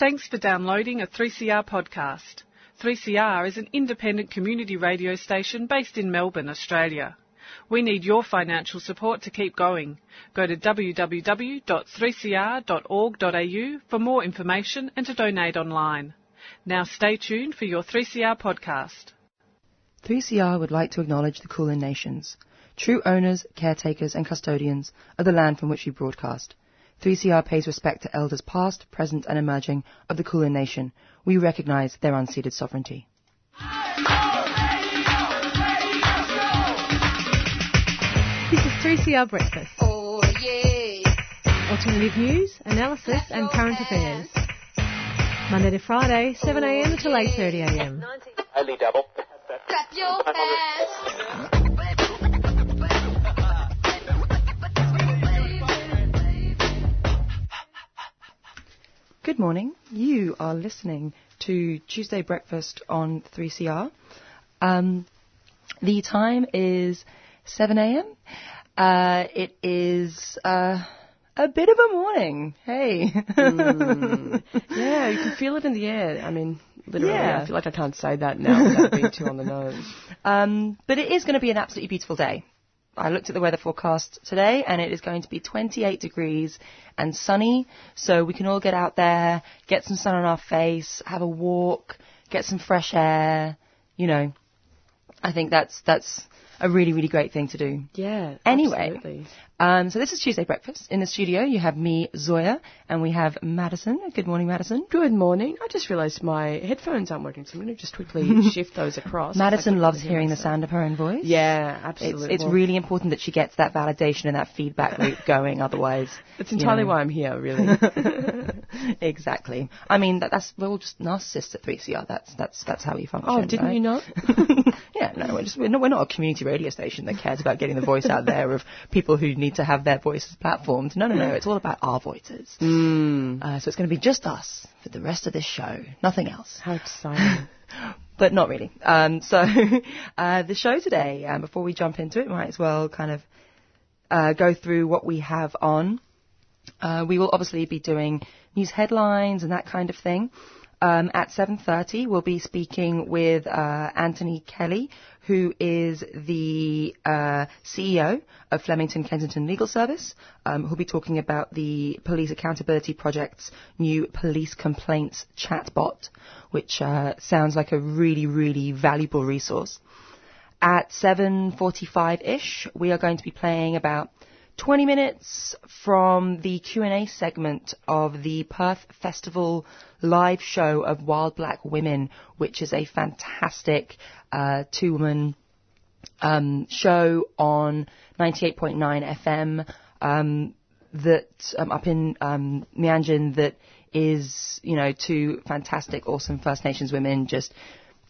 Thanks for downloading a 3CR podcast. 3CR is an independent community radio station based in Melbourne, Australia. We need your financial support to keep going. Go to www.3cr.org.au for more information and to donate online. Now stay tuned for your 3CR podcast. 3CR would like to acknowledge the Kulin Nations, true owners, caretakers and custodians of the land from which we broadcast. 3CR pays respect to elders past, present and emerging of the Kulin Nation. We recognise their unceded sovereignty. This is 3CR Breakfast. Oh yeah. Alternative news, analysis and current affairs. Monday to Friday, 7am till 8.30am. Only double. Clap your hands. Good morning. You are listening to Tuesday Breakfast on 3CR. Um, the time is 7 a.m. Uh, it is uh, a bit of a morning. Hey. Yeah, you can feel it in the air. I mean, literally, Yeah. I feel like I can't say that now without being too on the nose. Um, but it is going to be an absolutely beautiful day. I looked at the weather forecast today and it is going to be 28 degrees and sunny. So we can all get out there, get some sun on our face, have a walk, get some fresh air. You know, I think that's, that's a really, really great thing to do. Yeah. Anyway, absolutely. um, so this is Tuesday breakfast. In the studio, you have me, Zoya, and we have Madison. Good morning, Madison. Good morning. I just realised my headphones aren't working, so I'm going to just quickly shift those across. Madison loves couldn't hearing the sound of her own voice. Yeah, absolutely. it's Well, really important that she gets that validation and that feedback loop going. Otherwise, That's you entirely know. why I'm here, really. exactly. I mean, that, that's we're all just narcissists at 3CR. That's that's that's how we function. oh, didn't right? you not? Yeah, no, we're just we're not, we're not a community radio station that cares about getting the voice out there of people who need to have their voices platformed. No, no, no. It's all about our voices. Mm, Uh, so it's going to be just us for the rest of this show, nothing else. how exciting. but not really. Um, so uh, the show today, um, before we jump into it, might as well kind of uh, go through what we have on. Uh, we will obviously be doing news headlines and that kind of thing. Um, at 7.30, we'll be speaking with uh, Anthony Kelly, who is the uh, CEO of Flemington Kensington Legal Service, um, who'll be talking about the Police Accountability Project's new police complaints chatbot, which uh, sounds like a really, really valuable resource. At 7.45ish, we are going to be playing about 20 minutes from the Q&A segment of the Perth Festival live show of Wild Black Women, which is a fantastic uh, two-woman um, show on 98.9 FM um, that um, up in um, Mianjin that is, you know, two fantastic, awesome First Nations women just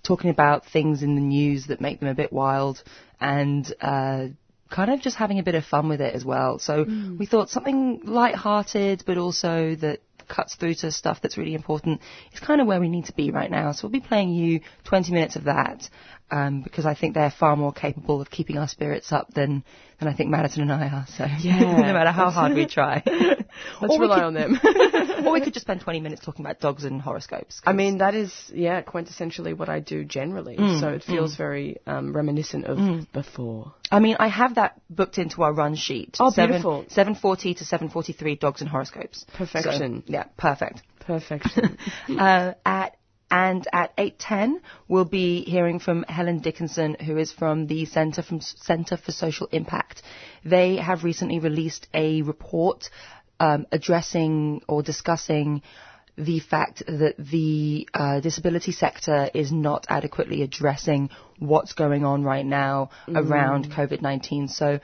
talking about things in the news that make them a bit wild and uh, kind of just having a bit of fun with it as well. So mm. we thought something light-hearted, but also that cuts through to stuff that's really important is kind of where we need to be right now. So we'll be playing you 20 minutes of that um, because I think they're far more capable of keeping our spirits up than, than I think Madison and I are. So Yeah. no matter how hard we try. Let's Or rely could- on them. or we could just spend 20 minutes talking about dogs and horoscopes. I mean, that is, yeah, quintessentially what I do generally. Mm, so it feels very um, reminiscent of before. I mean, I have that booked into our run sheet. Oh, Seven- beautiful. 740 to 743 dogs and horoscopes. Perfection. So, yeah, perfect. Perfection. uh, at and at 8:10 we'll be hearing from Helen Dickinson who is from the Centre from Centre for Social Impact. They have recently released a report um, addressing or discussing the fact that the uh, disability sector is not adequately addressing what's going on right now around COVID-19. So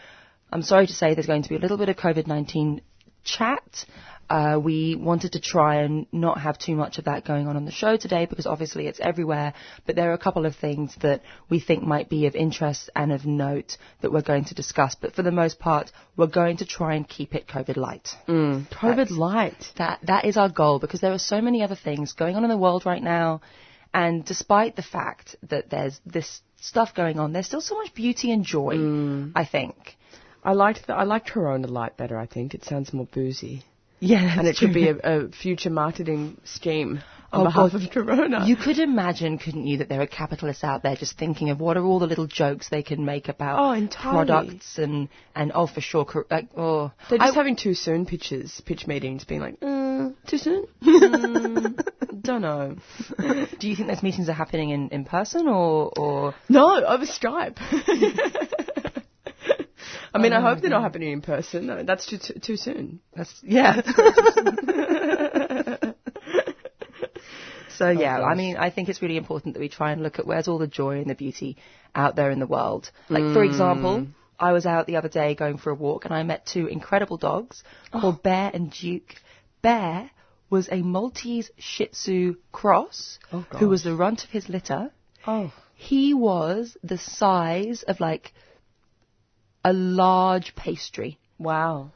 I'm sorry to say there's going to be a little bit of COVID-19 chat. Uh, we wanted to try and not have too much of that going on on the show today because obviously it's everywhere, but there are a couple of things that we think might be of interest and of note that we're going to discuss. But for the most part, we're going to try and keep it COVID light. COVID light. That that is our goal because there are so many other things going on in the world right now, and despite the fact that there's this stuff going on, there's still so much beauty and joy. I think. I liked the, I liked Corona Light better. I think it sounds more boozy. Yeah, and it that's could be a, a future marketing scheme on Oh, behalf God. of Corona. You could imagine, couldn't you, that there are capitalists out there just thinking of what are all the little jokes they can make about Oh, entirely. products and and oh for sure, like oh They're just I- having too soon pitches, pitch meetings, being like, uh, too soon? Mm, don't know. do you think those meetings are happening in, in person or or No, over Skype. I mean, I Oh, hope they're not happening in person. That's too too, too soon. that's yeah. so yeah, oh, I mean, I think it's really important that we try and look at where's all the joy and the beauty out there in the world. Like for mm. example. I was out the other day going for a walk and I met two incredible dogs oh. called Bear and Duke. Bear was a Maltese Shih Tzu cross Oh, who was the runt of his litter. Oh, He was the size of like a large pastry. wow.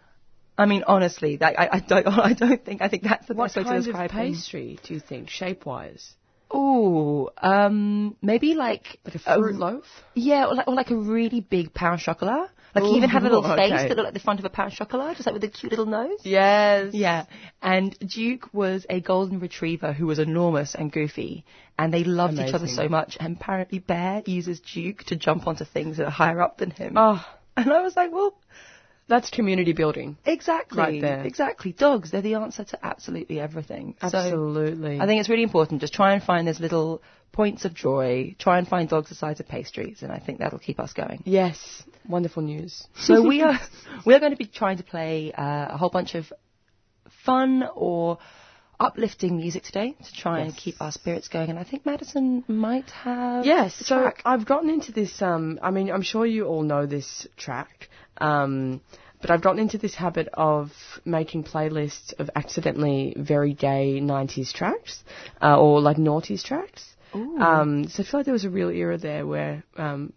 I mean, honestly, that, I, I don't, I don't think, I think that's the What best way to kind of describe him. pastry do you think, shape-wise? Oh, um, maybe like Like a fruit loaf? Yeah, or like, or like a really big pain au chocolat. Like he even had a little Ooh, face okay. that looked like the front of a pain au chocolat, just like with a cute little nose. Yes. Yeah, and Duke was a golden retriever who was enormous and goofy, and they loved each other so much. And apparently, Bear uses Duke to jump onto things that are higher up than him. Oh, And I was like, well, that's community building. exactly, Right there. exactly. Dogs, they're the answer to absolutely everything. So Absolutely. I think it's really important. Just try and find those little points of joy. Try and find dogs the size of pastries, and I think that'll keep us going. Yes. Wonderful news. So we are we are going to be trying to play uh, a whole bunch of fun or uplifting music today to try and keep our spirits going. And I think Madison might have Yes, so. I've gotten into this. Um, I mean, I'm sure you all know this track, um, but I've gotten into this habit of making playlists of accidentally very gay 90s tracks uh, or like noughties tracks. Um, so I feel like there was a real era there where, um,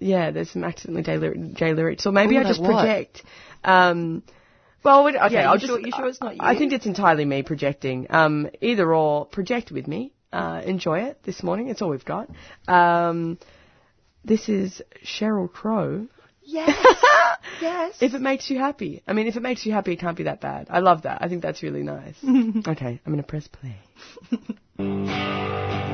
yeah, there's some accidentally gay, gay lyrics, or maybe I just project. Um, well, okay, Yeah, I'll you just. sure- you sure it's not I think it's entirely me projecting. Um, either or, project with me. Uh, enjoy it this morning. It's all we've got. Um, this is Sheryl Crow. yes, yes. If it makes you happy. I mean, if it makes you happy, it can't be that bad. I love that. I think that's really nice. okay, I'm going to press play.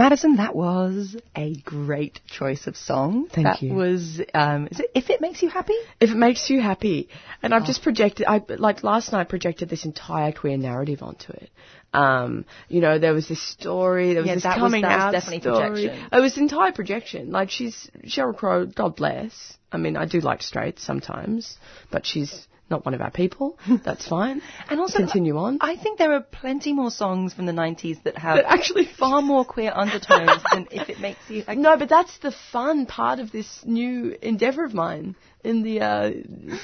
Madison, that was a great choice of song. Thank that you. was, um, is it If It Makes You Happy? If it makes you happy, and Oh. I've just projected, I like last night projected this entire queer narrative onto it. Um, you know, there was this story, there was Yeah, this was- coming was out definitely story. projection. It was entire projection. Like she's Sheryl Crow, God bless. I mean, I do like straight sometimes, but she's not one of our people. That's fine. And also, continue on. I think there are plenty more songs from the 90s that have That actually- far more queer undertones than If It Makes You Like, No, but that's the fun part of this new endeavour of mine in the uh,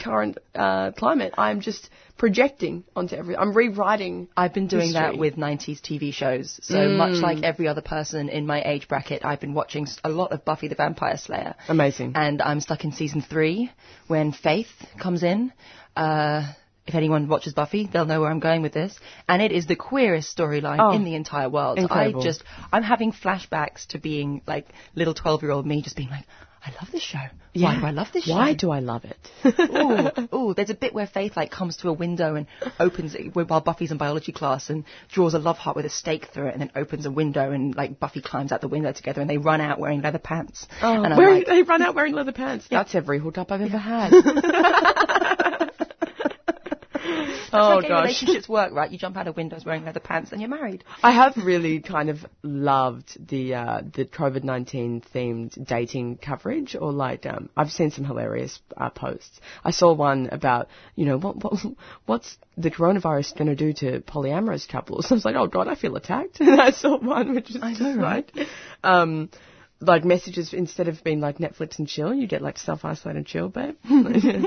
current uh, climate. I'm just projecting onto every. I'm rewriting. I've been doing that with 90s TV shows. So much like every other person in my age bracket, I've been watching a lot of Buffy the Vampire Slayer. Amazing. And I'm stuck in season three when Faith comes in. Uh, if anyone watches Buffy, they'll know where I'm going with this. And it is the queerest storyline Oh, in the entire world. incredible. I just, I'm having flashbacks to being like little 12 year old me just being like, I love this show. Why do I love this show? Why do I love it? ooh, ooh, there's a bit where Faith like comes to a window and opens it while Buffy's in biology class and draws a love heart with a stake through it and then opens a window and like Buffy climbs out the window together and they run out wearing leather pants. Oh. and I'm Oh, wearing, like, they run out wearing leather pants. That's every hookup I've ever had. oh like how gosh. relationships work, right? You jump out of windows wearing leather pants and you're married. I have really kind of loved the uh, the COVID nineteen themed dating coverage, or like um, I've seen some hilarious uh, posts. I saw one about you know what, what what's the coronavirus going to do to polyamorous couples. I was like, oh god, I feel attacked. And I saw one which is I know, right? um, like messages instead of being like Netflix and chill, you get like self isolate and chill, babe.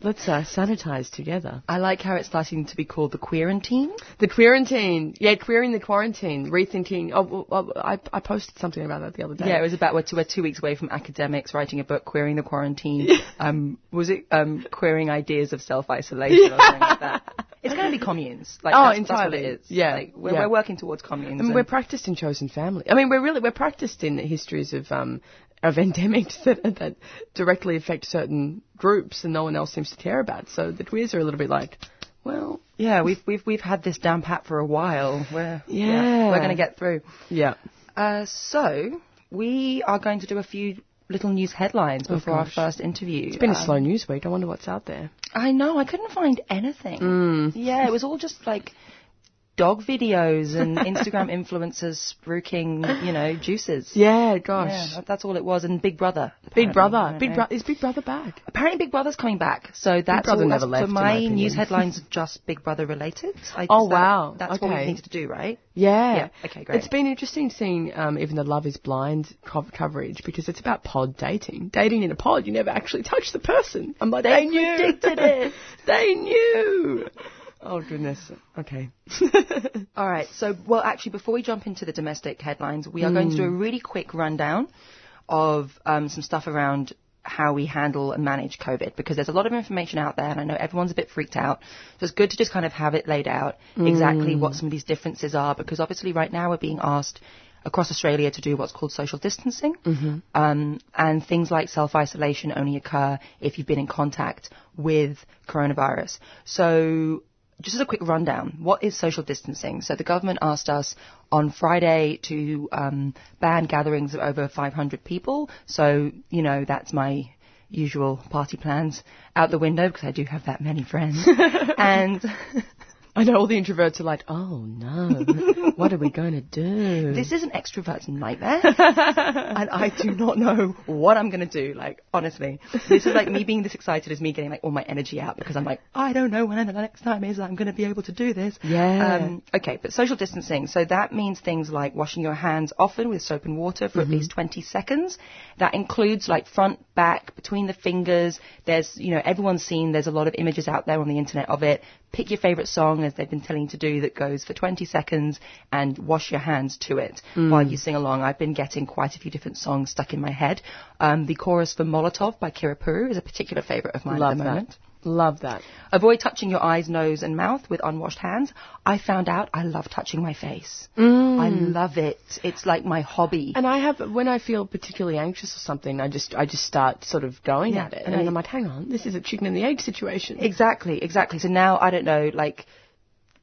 Let's uh, sanitize together. I like how it's starting to be called the quarantine. The quarantine, yeah, queering the quarantine, rethinking. Oh, I I posted something about that the other day. Yeah, it was about we're two, we're two weeks away from academics writing a book, queering the quarantine. Um, was it um, queering ideas of self-isolation or something like that? It's going to be communes. Like, Oh, that's, that's what entirely. it is. Yeah, like, we're, yeah. we're working towards communes. We're practiced in chosen family. I mean, we're really we're practiced in the histories of um of endemics that that directly affect certain groups and no one else seems to care about. So the queers are a little bit like, well, yeah, we've we've we've had this down pat for a while. We're Yeah. we're going to get through. yeah. Uh, so we are going to do a few little news headlines before our first interview. It's been a Um, slow news week. I wonder what's out there. I know. I couldn't find anything. Mm. Yeah, it was all just like dog videos and Instagram influencers spruiking, you know, juices. Yeah, gosh. Yeah, that's all it was. And Big Brother. Big Brother, Big. Brother is Big Brother back? Apparently, Big Brother's coming back. So that's Brother all. never that's, left, in my, my news headlines are just Big Brother related. I, Oh, that- wow. That's what we Okay. need to do, right? Yeah. Yeah, okay, great. It's been interesting seeing um, even the Love Is Blind co- coverage because it's about pod dating. Dating in a pod, you never actually touch the person. I'm like, they, knew. predicted it. they knew. Oh goodness. Okay. All right. So, well, actually, before we jump into the domestic headlines, we are going to do a really quick rundown of um, some stuff around how we handle and manage COVID because there's a lot of information out there, and I know everyone's a bit freaked out. So it's good to just kind of have it laid out exactly what some of these differences are because obviously right now we're being asked across Australia to do what's called social distancing, um, and things like self-isolation only occur if you've been in contact with coronavirus. So just as a quick rundown, what is social distancing? So the government asked us on Friday to um, ban gatherings of over 500 people. So, you know, that's my usual party plans out the window because I do have that many friends. and I know all the introverts are like, oh no, what are we going to do? this is an extrovert's nightmare. and I do not know what I'm going to do. Like, honestly, this is like me being this excited is me getting like all my energy out because I'm like, I don't know when the next time is I'm going to be able to do this. Yeah. Um, okay, but social distancing. So that means things like washing your hands often with soap and water for at least 20 seconds. That includes like front, back, between the fingers. There's, you know, everyone's seen, there's a lot of images out there on the internet of it. Pick your favorite song, as they've been telling you to do, that goes for 20 seconds and wash your hands to it while you sing along. I've been getting quite a few different songs stuck in my head. Um, the chorus for Molotov by Kira Puru is a particular favorite of mine Love at the that. Love that. Avoid touching your eyes, nose, and mouth with unwashed hands. I found out I love touching my face. Mm. I love it. It's like my hobby. And I have when I feel particularly anxious or something, I just I just start sort of going Yeah, at it, and and, I- I'm like, hang on, this is a chicken and the egg situation. Exactly, exactly. So now I don't know, like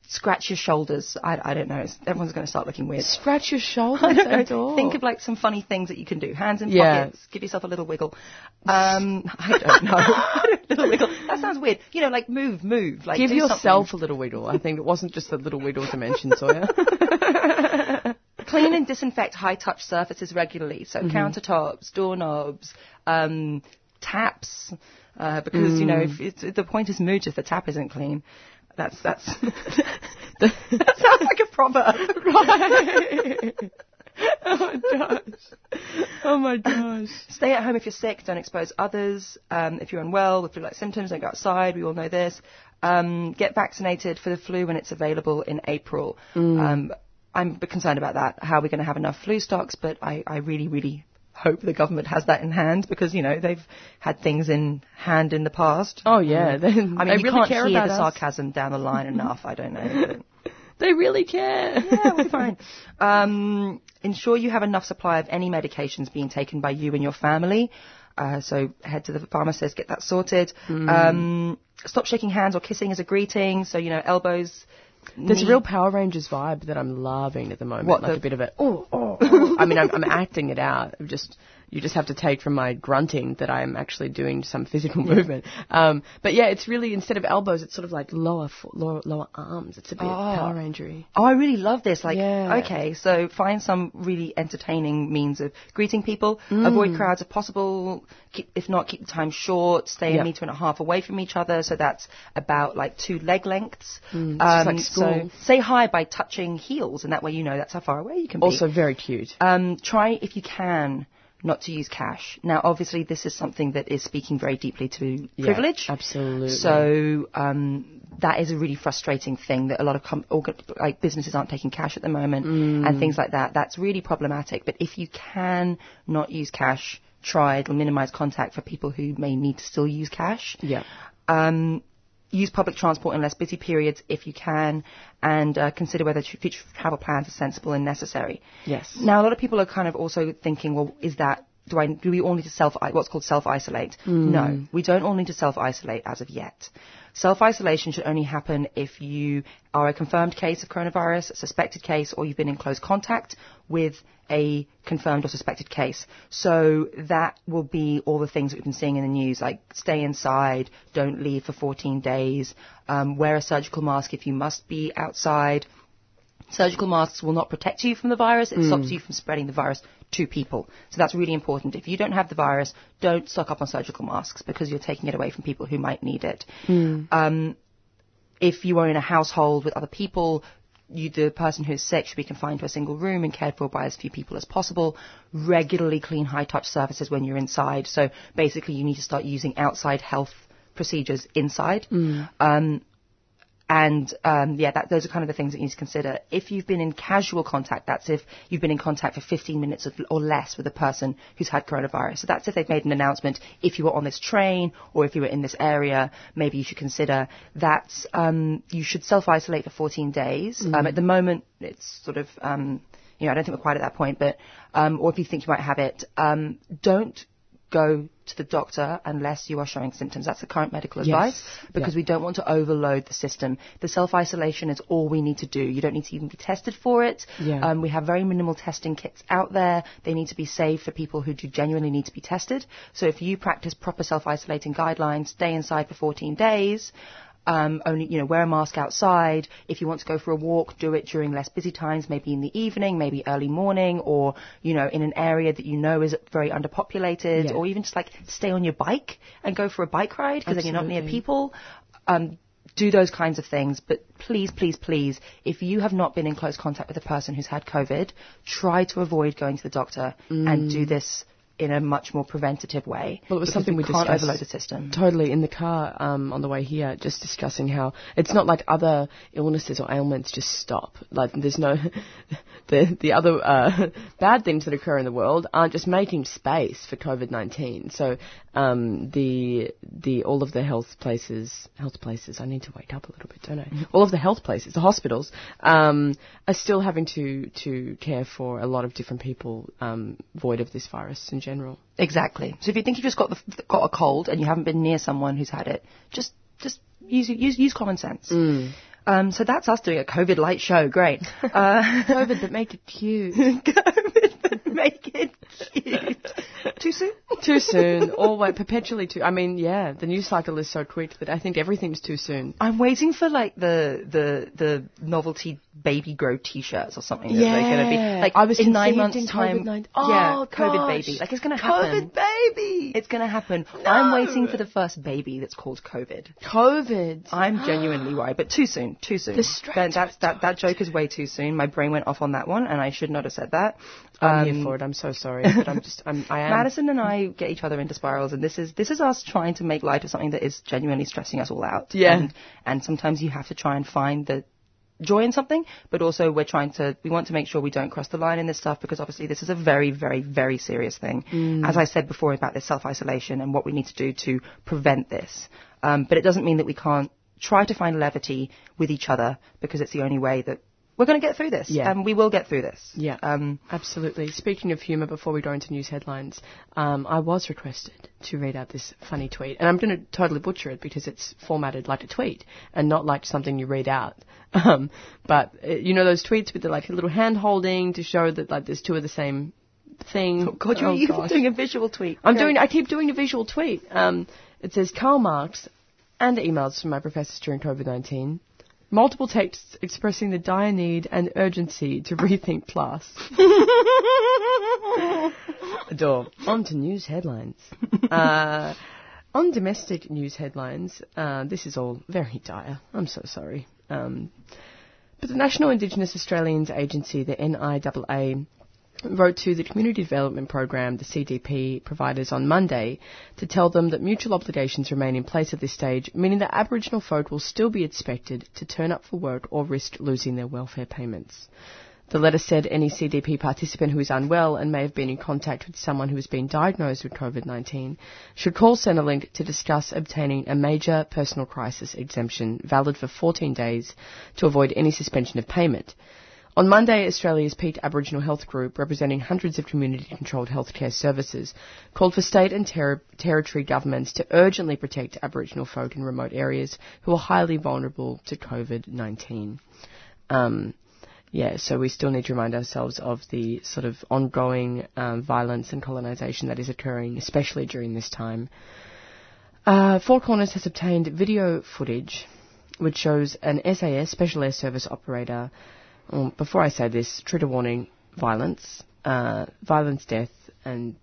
scratch your shoulders. I, I don't know. Everyone's going to start looking weird. Scratch your shoulder. I don't know. Adore. Think of like some funny things that you can do. Hands in Yeah. pockets. Give yourself a little wiggle. Um, I don't know. little wiggle. That sounds weird. You know, like move, move. Like Give yourself something. a little wiggle. I think it wasn't just a little wiggle to mention, Zoya. Clean and disinfect high touch surfaces regularly. So Mm-hmm. countertops, doorknobs, um, taps. Uh, because you know, Mm. if it's, the point is moot if the tap isn't clean. That's that's that sounds like a proverb. oh my gosh. Oh my gosh. Stay at home if you're sick. Don't expose others. Um, if you're unwell with flu-like symptoms, don't go outside. We all know this. Um, get vaccinated for the flu when it's available in April. Um, I'm concerned about that. How are we going to have enough flu stocks? But I, I really, really hope the government has that in hand because you know they've had things in hand in the past. Oh yeah. They, I mean, they you really can't care hear about the us. sarcasm down the line enough. I don't know. They really care. yeah, we're fine. Um, ensure you have enough supply of any medications being taken by you and your family. Uh, so head to the pharmacist, get that sorted. Um, stop shaking hands or kissing as a greeting. So you know, elbows. There's a real Power Rangers vibe that I'm loving at the moment. What, like the- a bit of it. Oh, oh, oh. I mean, I'm, I'm acting it out. I'm just you just have to take from my grunting that I am actually doing some physical movement. Um, but yeah, it's really instead of elbows, it's sort of like lower fo- lower, lower arms. It's a bit Oh. Power Rangery. Oh, I really love this. Like, Yeah. okay, so find some really entertaining means of greeting people. Avoid crowds if possible. Keep, if not, keep the time short. Stay Yep. a meter and a half away from each other. So that's about like two leg lengths. Um, like so say hi by touching heels, and that way you know that's how far away you can be. Also very cute. Um, try if you can not to use cash. Now, obviously, this is something that is speaking very deeply to Yeah, privilege. absolutely. So um, that is a really frustrating thing that a lot of com- like businesses aren't taking cash at the moment Mm. and things like that. That's really problematic. But if you can not use cash, try. It'll minimise contact for people who may need to still use cash. Yeah. Um, use public transport in less busy periods if you can, and uh, consider whether tr- future travel plans are sensible and necessary. Yes. Now, a lot of people are kind of also thinking, well, is that do I do we all need to self what's called self isolate? No, we don't all need to self isolate as of yet. Self isolation should only happen if you are a confirmed case of coronavirus, a suspected case, or you've been in close contact with a confirmed or suspected case. So that will be all the things that we've been seeing in the news, like stay inside, don't leave for 14 days, um, wear a surgical mask if you must be outside. Surgical masks will not protect you from the virus. It stops you from spreading the virus to people. So that's really important. If you don't have the virus, don't stock up on surgical masks because you're taking it away from people who might need it. Um, if you are in a household with other people, you, the person who's sick should be confined to a single room and cared for by as few people as possible. Regularly clean high touch surfaces when you're inside. So basically, you need to start using outside health procedures inside. Um, and um, yeah, that, those are kind of the things that you need to consider. If you've been in casual contact, that's if you've been in contact for 15 minutes or less with a person who's had coronavirus. So that's if they've made an announcement. If you were on this train or if you were in this area, maybe you should consider that um, you should self-isolate for 14 days. Um, at the moment, it's sort of, um, you know, I don't think we're quite at that point, but um, or if you think you might have it, um, don't go to the doctor unless you are showing symptoms. That's the current medical advice because Yeah. we don't want to overload the system. The self-isolation is all we need to do. You don't need to even be tested for it. Yeah. Um, we have very minimal testing kits out there. They need to be saved for people who do genuinely need to be tested. So if you practice proper self-isolating guidelines, stay inside for 14 days, um, only, you know, wear a mask outside. If you want to go for a walk, do it during less busy times, maybe in the evening, maybe early morning, or, you know, in an area that you know is very underpopulated, Yeah. or even just like stay on your bike and go for a bike ride because then you're not near people. Um, do those kinds of things, but please, please, please, if you have not been in close contact with a person who's had COVID, try to avoid going to the doctor and do this in a much more preventative way. Well, it was something we can't discussed overload the system. Totally in the car um, on the way here, just discussing how it's not like other illnesses or ailments just stop. Like there's no the the other uh, bad things that occur in the world aren't just making space for COVID nineteen. So um, the the all of the health places, health places. I need to wake up a little bit, don't I? All of the health places, the hospitals, um, are still having to to care for a lot of different people um, void of this virus in general. Exactly. So if you think you've just got the, got a cold and you haven't been near someone who's had it, just just use use use common sense. Um, so that's us doing a COVID light show. Great. Uh, COVID, that make it cute. COVID, but make it cute. Too soon? too soon. Always perpetually too. I mean, yeah, the news cycle is so quick that I think everything's too soon. I'm waiting for like the the the novelty baby grow T-shirts or something. that they're gonna be Yeah. like I was in nine months' in time. COVID-19. yeah, Oh, COVID gosh. baby. Like it's gonna happen. COVID baby. It's gonna happen. No. I'm waiting for the first baby that's called COVID. COVID. I'm genuinely worried, but too soon, too soon. The That, that, that joke is way too soon. My brain went off on that one, and I should not have said that. I'm Um, here for it. I'm so sorry, but I'm just. I'm. I am. Madison and I get each other into spirals, and this is this is us trying to make light of something that is genuinely stressing us all out. Yeah. And, and sometimes you have to try and find the joy in something, but also we're trying to we want to make sure we don't cross the line in this stuff because obviously this is a very very very serious thing. Mm. As I said before about this self isolation and what we need to do to prevent this, um, but it doesn't mean that we can't try to find levity with each other because it's the only way that we're going to get through this. Yeah. and we will get through this. Yeah. Um, Absolutely. Speaking of humour, before we go into news headlines, um, I was requested to read out this funny tweet, and I'm going to totally butcher it because it's formatted like a tweet and not like something you read out. Um, but uh, you know those tweets with the like a little hand holding to show that like there's two of the same thing. oh God, you're Oh, gosh. doing a visual tweet. I'm doing. I keep doing a visual tweet. Um, it says Karl Marx and emails from my professors during COVID-19. Multiple texts expressing the dire need and urgency to rethink class. Adore. On to news headlines. Uh, on domestic news headlines, uh, this is all very dire. I'm so sorry. Um, but the National Indigenous Australians Agency, the NIAA, wrote to the Community Development Program, the CDP, providers on Monday to tell them that mutual obligations remain in place at this stage, meaning that Aboriginal folk will still be expected to turn up for work or risk losing their welfare payments. The letter said any CDP participant who is unwell and may have been in contact with someone who has been diagnosed with COVID-19 should call Centrelink to discuss obtaining a major personal crisis exemption valid for 14 days to avoid any suspension of payment. On Monday, Australia's peak Aboriginal Health Group, representing hundreds of community-controlled healthcare services, called for state and ter- territory governments to urgently protect Aboriginal folk in remote areas who are highly vulnerable to COVID-19. Um, yeah, so we still need to remind ourselves of the sort of ongoing um, violence and colonisation that is occurring, especially during this time. Uh, Four Corners has obtained video footage which shows an SAS, Special Air Service operator. Um, before I say this, trigger warning: violence, uh, violence, death, and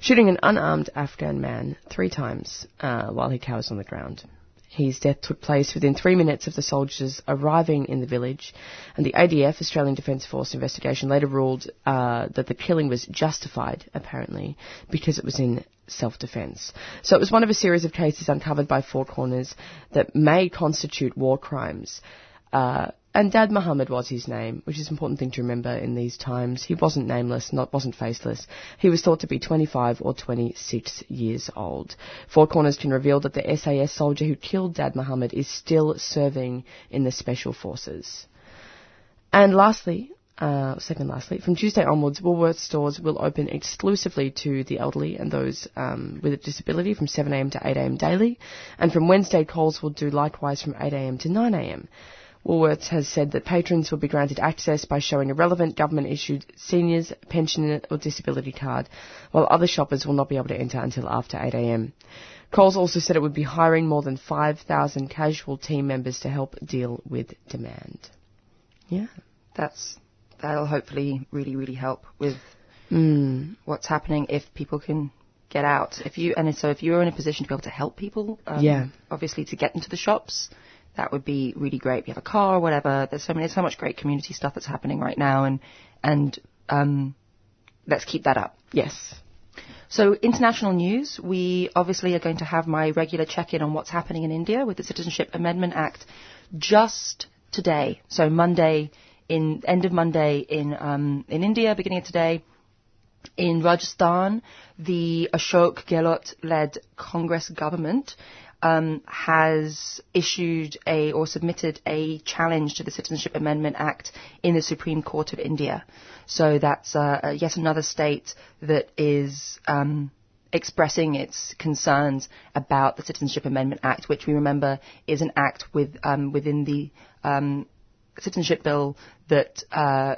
shooting an unarmed Afghan man three times uh, while he cowers on the ground. His death took place within three minutes of the soldiers arriving in the village, and the ADF, Australian Defence Force investigation, later ruled uh, that the killing was justified, apparently, because it was in self-defence. So it was one of a series of cases uncovered by Four Corners that may constitute war crimes. Uh, and Dad Muhammad was his name, which is an important thing to remember in these times. He wasn't nameless, not wasn't faceless. He was thought to be 25 or 26 years old. Four Corners can reveal that the SAS soldier who killed Dad Muhammad is still serving in the Special Forces. And lastly, uh, second lastly, from Tuesday onwards, Woolworths stores will open exclusively to the elderly and those um, with a disability from 7am to 8am daily. And from Wednesday, Coles will do likewise from 8am to 9am. Woolworths has said that patrons will be granted access by showing a relevant government-issued seniors, pensioner or disability card, while other shoppers will not be able to enter until after 8am. Coles also said it would be hiring more than 5,000 casual team members to help deal with demand. Yeah. That's that'll hopefully really really help with Mm. what's happening if people can get out. If you and so if you're in a position to be able to help people, um, Yeah. obviously to get into the shops, that would be really great. If you have a car or whatever, there's so many, so much great community stuff that's happening right now, and and um, let's keep that up. Yes. So, international news. We obviously are going to have my regular check-in on what's happening in India with the Citizenship Amendment Act just today. So, Monday, in end of Monday in um, in India, beginning of today. In Rajasthan, the Ashok Gehlot-led Congress government um, has issued a or submitted a challenge to the Citizenship Amendment Act in the Supreme Court of India. So that's uh, uh, yet another state that is um, expressing its concerns about the Citizenship Amendment Act, which we remember is an act with um, within the um, citizenship bill that uh,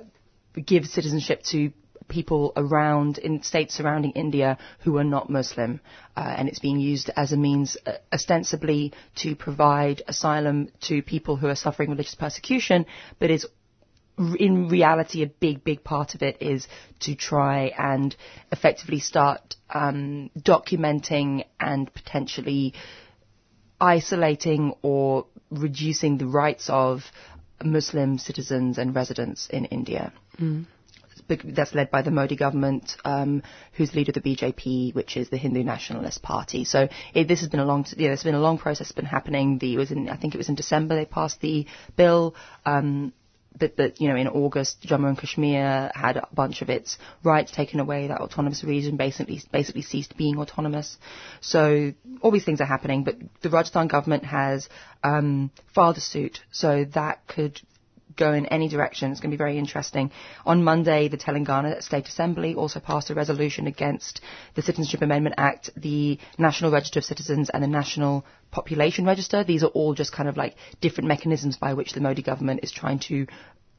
gives citizenship to people around in states surrounding India who are not Muslim, uh, and it's being used as a means uh, ostensibly to provide asylum to people who are suffering religious persecution, but is in reality, a big, big part of it is to try and effectively start um, documenting and potentially isolating or reducing the rights of Muslim citizens and residents in India. Bec- That's led by the Modi government, um, who's the leader of the BJP, which is the Hindu Nationalist Party. So it, this has been a long, yeah, it's been a long process. It's been happening. The it was in, I think it was in December they passed the bill. Um, but, you know, in August, Jammu and Kashmir had a bunch of its rights taken away. That autonomous region basically basically ceased being autonomous. So all these things are happening. But the Rajasthan government has um, filed a suit, so that could go in any direction. It's going to be very interesting. On Monday, the Telangana State Assembly also passed a resolution against the Citizenship Amendment Act, the National Register of Citizens, and the National Population Register. These are all just kind of like different mechanisms by which the Modi government is trying to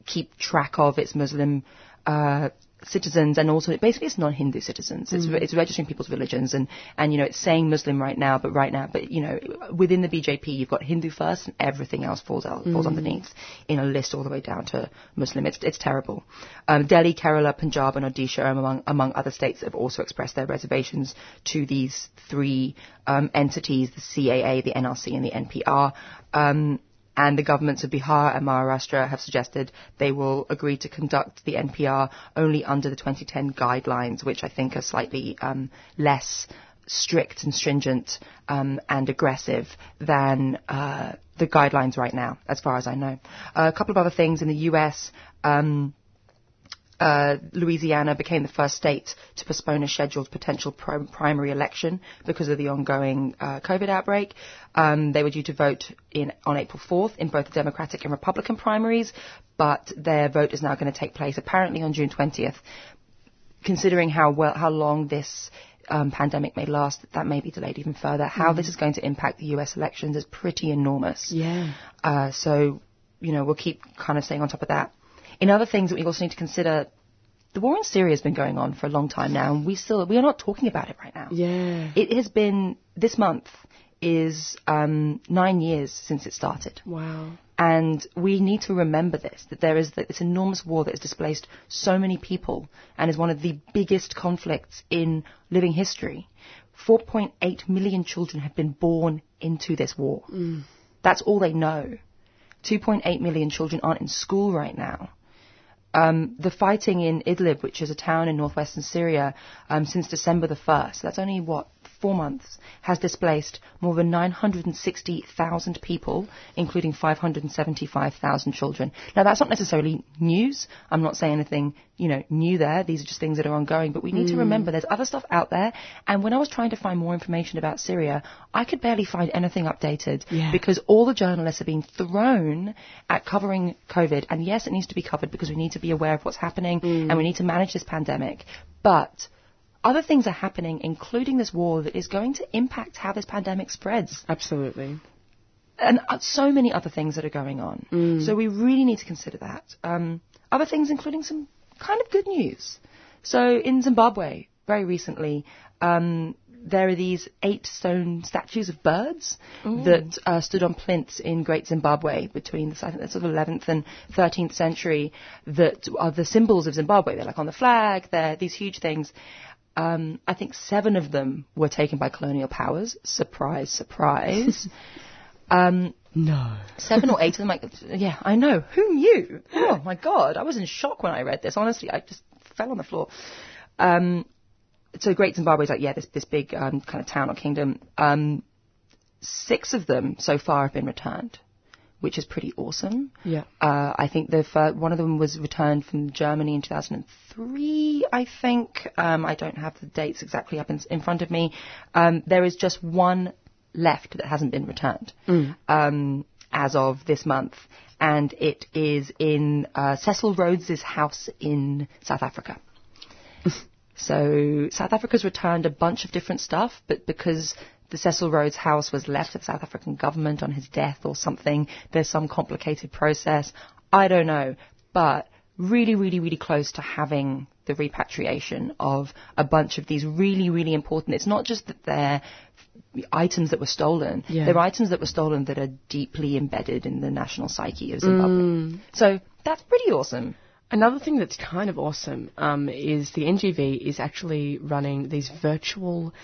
keep track of its Muslim uh, citizens and also basically it's non-Hindu citizens. It's, it's registering people's religions and, and you know it's saying Muslim right now, but right now, but you know within the BJP you've got Hindu first and everything else falls out falls underneath in a list all the way down to Muslim. It's it's terrible. Um, Delhi, Kerala, Punjab, and Odisha, among among other states, have also expressed their reservations to these three um, entities: the CAA, the NRC, and the NPR. Um, and the governments of Bihar and Maharashtra have suggested they will agree to conduct the NPR only under the 2010 guidelines, which I think are slightly um, less strict and stringent um, and aggressive than uh, the guidelines right now, as far as I know. Uh, a couple of other things in the US. Um, uh, Louisiana became the first state to postpone a scheduled potential prim- primary election because of the ongoing uh, COVID outbreak. Um, they were due to vote in on April 4th in both the Democratic and Republican primaries, but their vote is now going to take place apparently on June 20th. Considering how well how long this um, pandemic may last, that may be delayed even further. How this is going to impact the U.S. elections is pretty enormous. Yeah. Uh, so, you know, we'll keep kind of staying on top of that. In other things that we also need to consider, the war in Syria has been going on for a long time now, and we still we are not talking about it right now. Yeah. It has been this month is um, nine years since it started, Wow. and we need to remember this that there is this enormous war that has displaced so many people and is one of the biggest conflicts in living history. 4.8 million children have been born into this war. That's all they know. 2.8 million children aren't in school right now. Um, the fighting in Idlib, which is a town in northwestern Syria, um, since December the 1st, that's only what, four months, has displaced more than 960,000 people, including 575,000 children. Now that's not necessarily news. I'm not saying anything, you know, new there. These are just things that are ongoing, but we need to mm. remember there's other stuff out there. And when I was trying to find more information about Syria, I could barely find anything updated Yeah. because all the journalists are being thrown at covering COVID. And yes, it needs to be covered because we need to be aware of what's happening mm. and we need to manage this pandemic. But other things are happening, including this war that is going to impact how this pandemic spreads. Absolutely. And uh, so many other things that are going on. So we really need to consider that. Um, other things, including some kind of good news. So in Zimbabwe, very recently, um, there are these eight stone statues of birds that uh, stood on plinths in Great Zimbabwe between the I think that's sort of 11th and 13th century that are the symbols of Zimbabwe. They're like on the flag. They're these huge things. Um, I think seven of them were taken by colonial powers. Surprise, surprise. um, No. seven or eight of them. Like, yeah, I know. Who knew? Oh my god, I was in shock when I read this. Honestly, I just fell on the floor. Um, so Great Zimbabwe is like, yeah, this this big um, kind of town or kingdom. Um, six of them so far have been returned, which is pretty awesome. Yeah. Uh, I think the fir- one of them was returned from Germany in 2003, I think. Um, I don't have the dates exactly up in, in front of me. Um, there is just one left that hasn't been returned um, as of this month, and it is in uh, Cecil Rhodes' house in South Africa. So South Africa's returned a bunch of different stuff, but because the Cecil Rhodes house was left to the South African government on his death or something, there's some complicated process. I don't know. But really, really, really close to having the repatriation of a bunch of these really, really important. It's not just that they're items that were stolen. Yeah. They're items that were stolen that are deeply embedded in the national psyche of Zimbabwe. So that's pretty awesome. Another thing that's kind of awesome um, is the NGV is actually running these virtual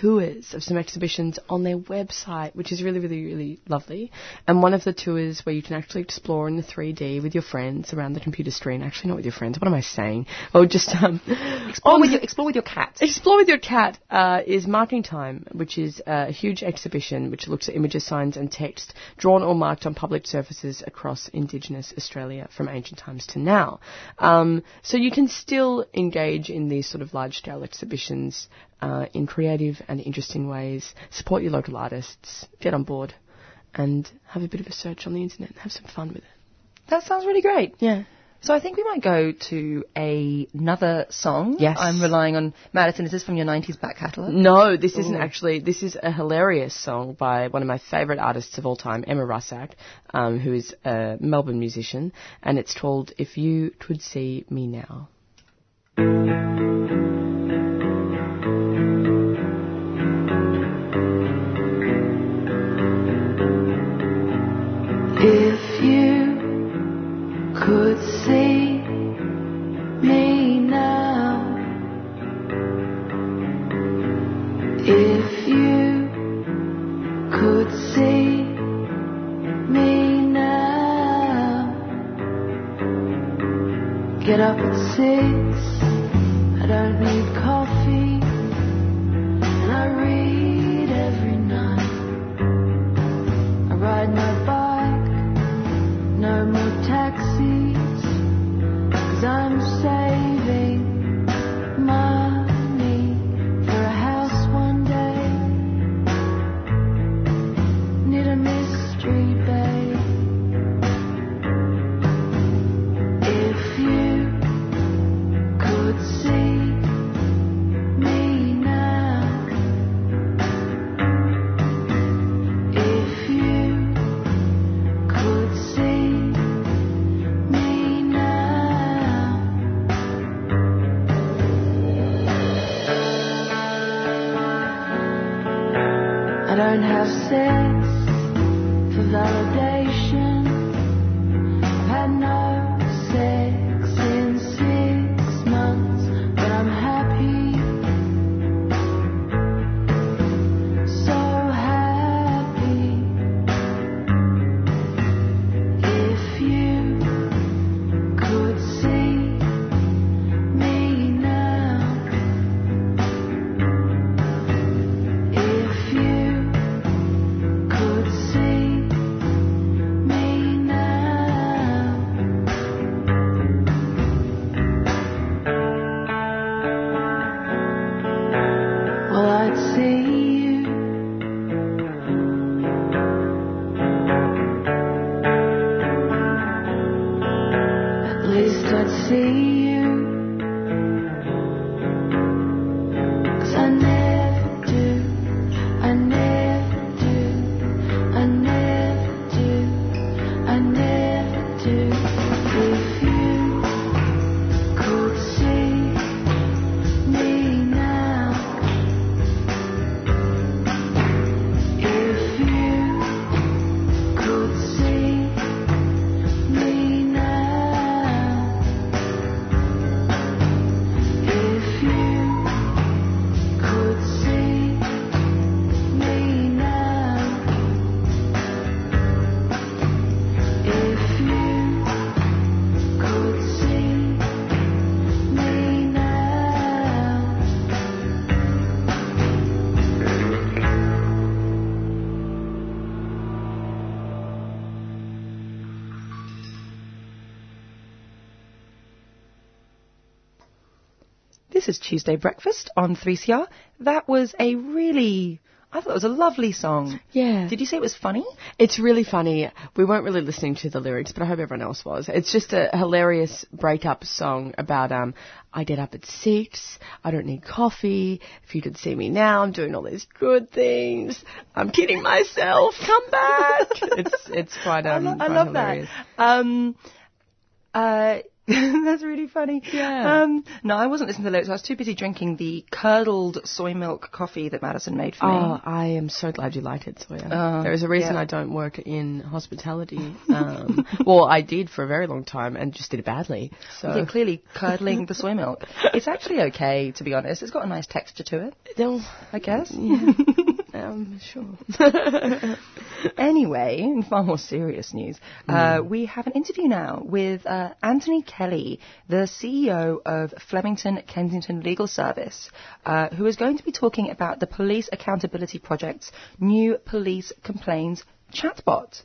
tours of some exhibitions on their website, which is really, really, really lovely. And one of the tours where you can actually explore in the 3D with your friends around the computer screen. Actually, not with your friends. What am I saying? Oh, just um, Explore with your, explore with your cat. Explore with Your Cat uh, is Marking Time, which is a huge exhibition which looks at images, signs, and text drawn or marked on public surfaces across Indigenous Australia from ancient times to now. Um, so you can still engage in these sort of large scale exhibitions uh, in creative and interesting ways, support your local artists, get on board, and have a bit of a search on the internet and have some fun with it. That sounds really great. Yeah. So I think we might go to a, another song. Yes. I'm relying on Madison. Is this from your 90s back catalogue? No, this isn't actually. This is a hilarious song by one of my favourite artists of all time, Emma Russack, um, who is a Melbourne musician, and it's called "If You Could See Me Now." Is Tuesday Breakfast on 3CR. That was a really I thought it was a lovely song. Yeah. Did you say it was funny? It's really funny. We weren't really listening to the lyrics, but I hope everyone else was. It's just a hilarious breakup song about um I get up at six, I don't need coffee. If you could see me now, I'm doing all these good things. I'm kidding myself. Come back. it's it's quite um I, lo- I quite love hilarious. that. Um, uh, that's really funny. Yeah. Um, no, I wasn't listening to the lyrics. I was too busy drinking the curdled soy milk coffee that Madison made for me. Oh. I am so glad you like it, Zoya. Oh, there is a reason yeah. I don't work in hospitality. Um, well, I did for a very long time and just did it badly. So Yeah, clearly curdling the soy milk. It's actually okay, to be honest. It's got a nice texture to it, They'll- I guess. Um, sure. Anyway, in far more serious news, uh, we have an interview now with uh, Anthony Kelly, the CEO of Flemington Kensington Legal Service, uh, who is going to be talking about the Police Accountability Project's new police complaints chatbot.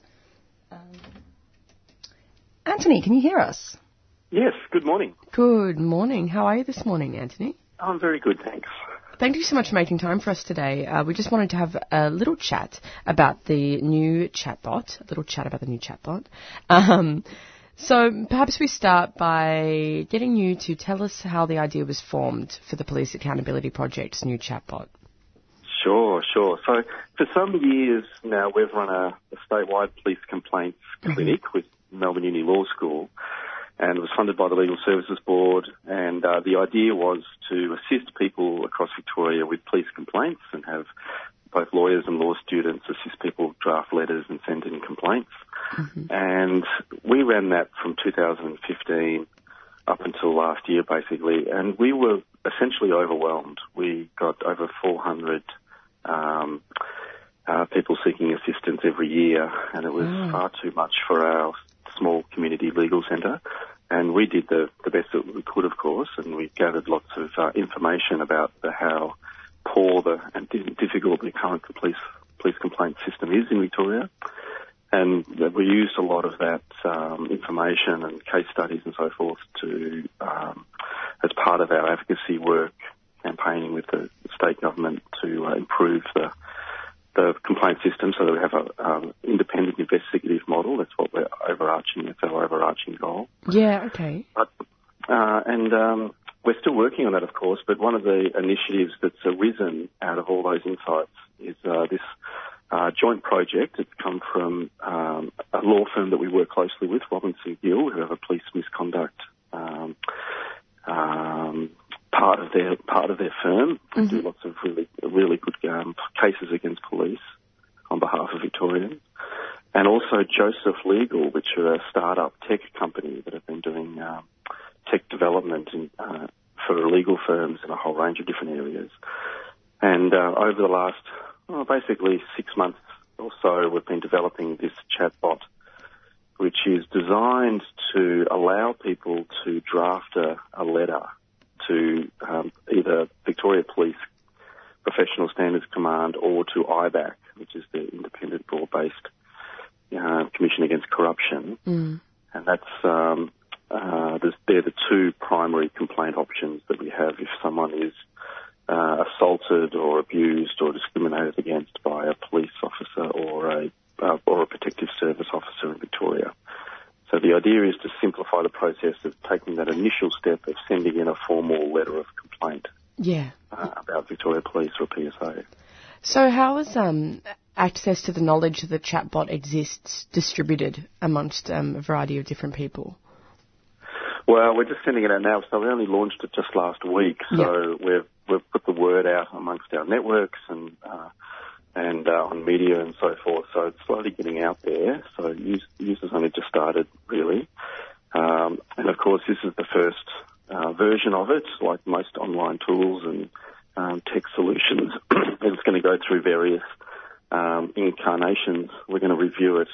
Um, Anthony, can you hear us? Yes, good morning. Good morning. How are you this morning, Anthony? I'm very good, thanks. Thank you so much for making time for us today. Uh, we just wanted to have a little chat about the new chatbot, a little chat about the new chatbot. Um, so perhaps we start by getting you to tell us how the idea was formed for the Police Accountability Project's new chatbot. Sure, sure. So for some years now, we've run a, a statewide police complaints clinic with Melbourne Uni Law School, and it was funded by the Legal Services Board. And uh, the idea was to assist people across Victoria with police complaints and have both lawyers and law students assist people draft letters and send in complaints. And we ran that from 2015 up until last year, basically, and we were essentially overwhelmed. We got over 400 um, uh, people seeking assistance every year, and it was far too much for our small community legal centre. And we did the, the best that we could, of course, and we gathered lots of uh, information about the, how poor the and difficult the current police police complaint system is in Victoria. And we used a lot of that um, information and case studies and so forth to, um, as part of our advocacy work, campaigning with the state government to uh, improve the the complaint system so that we have an um, independent investigative model. That's what we're overarching. That's our overarching goal. Yeah, okay. But, uh, and um, we're still working on that, of course. But one of the initiatives that's arisen out of all those insights is uh, this uh, joint project. It's come from um, a law firm that we work closely with, Robinson Gill, who have a police misconduct um, um, part of their part of their firm. They do lots of really really good um, cases against police on behalf of Victorians and also Josef Legal, which are a startup tech company that have been doing um, tech development in, uh, for legal firms in a whole range of different areas. And uh, over the last, well, basically six months or so, we've been developing this chatbot, which is designed to allow people to draft a, a letter to um, either Victoria Police Professional Standards Command or to IBAC, which is the independent broad-based uh, Commission Against Corruption, and that's um, uh, they're the two primary complaint options that we have if someone is uh, assaulted or abused or discriminated against by a police officer or a uh, or a protective service officer in Victoria. So the idea is to simplify the process of taking that initial step of sending in a formal letter of complaint Yeah. uh, about Victoria Police or PSA. So how is um, access to the knowledge that the chatbot exists distributed amongst um, a variety of different people? Well, we're just sending it out now. So we only launched it just last week. So we've we've put the word out amongst our networks and uh, and uh, on media and so forth. So it's slowly getting out there. So use, users only just started really. Um, and of course, this is the first uh, version of it. Like most online tools and um, tech solutions, it's going to go through various um, incarnations. We're going to review it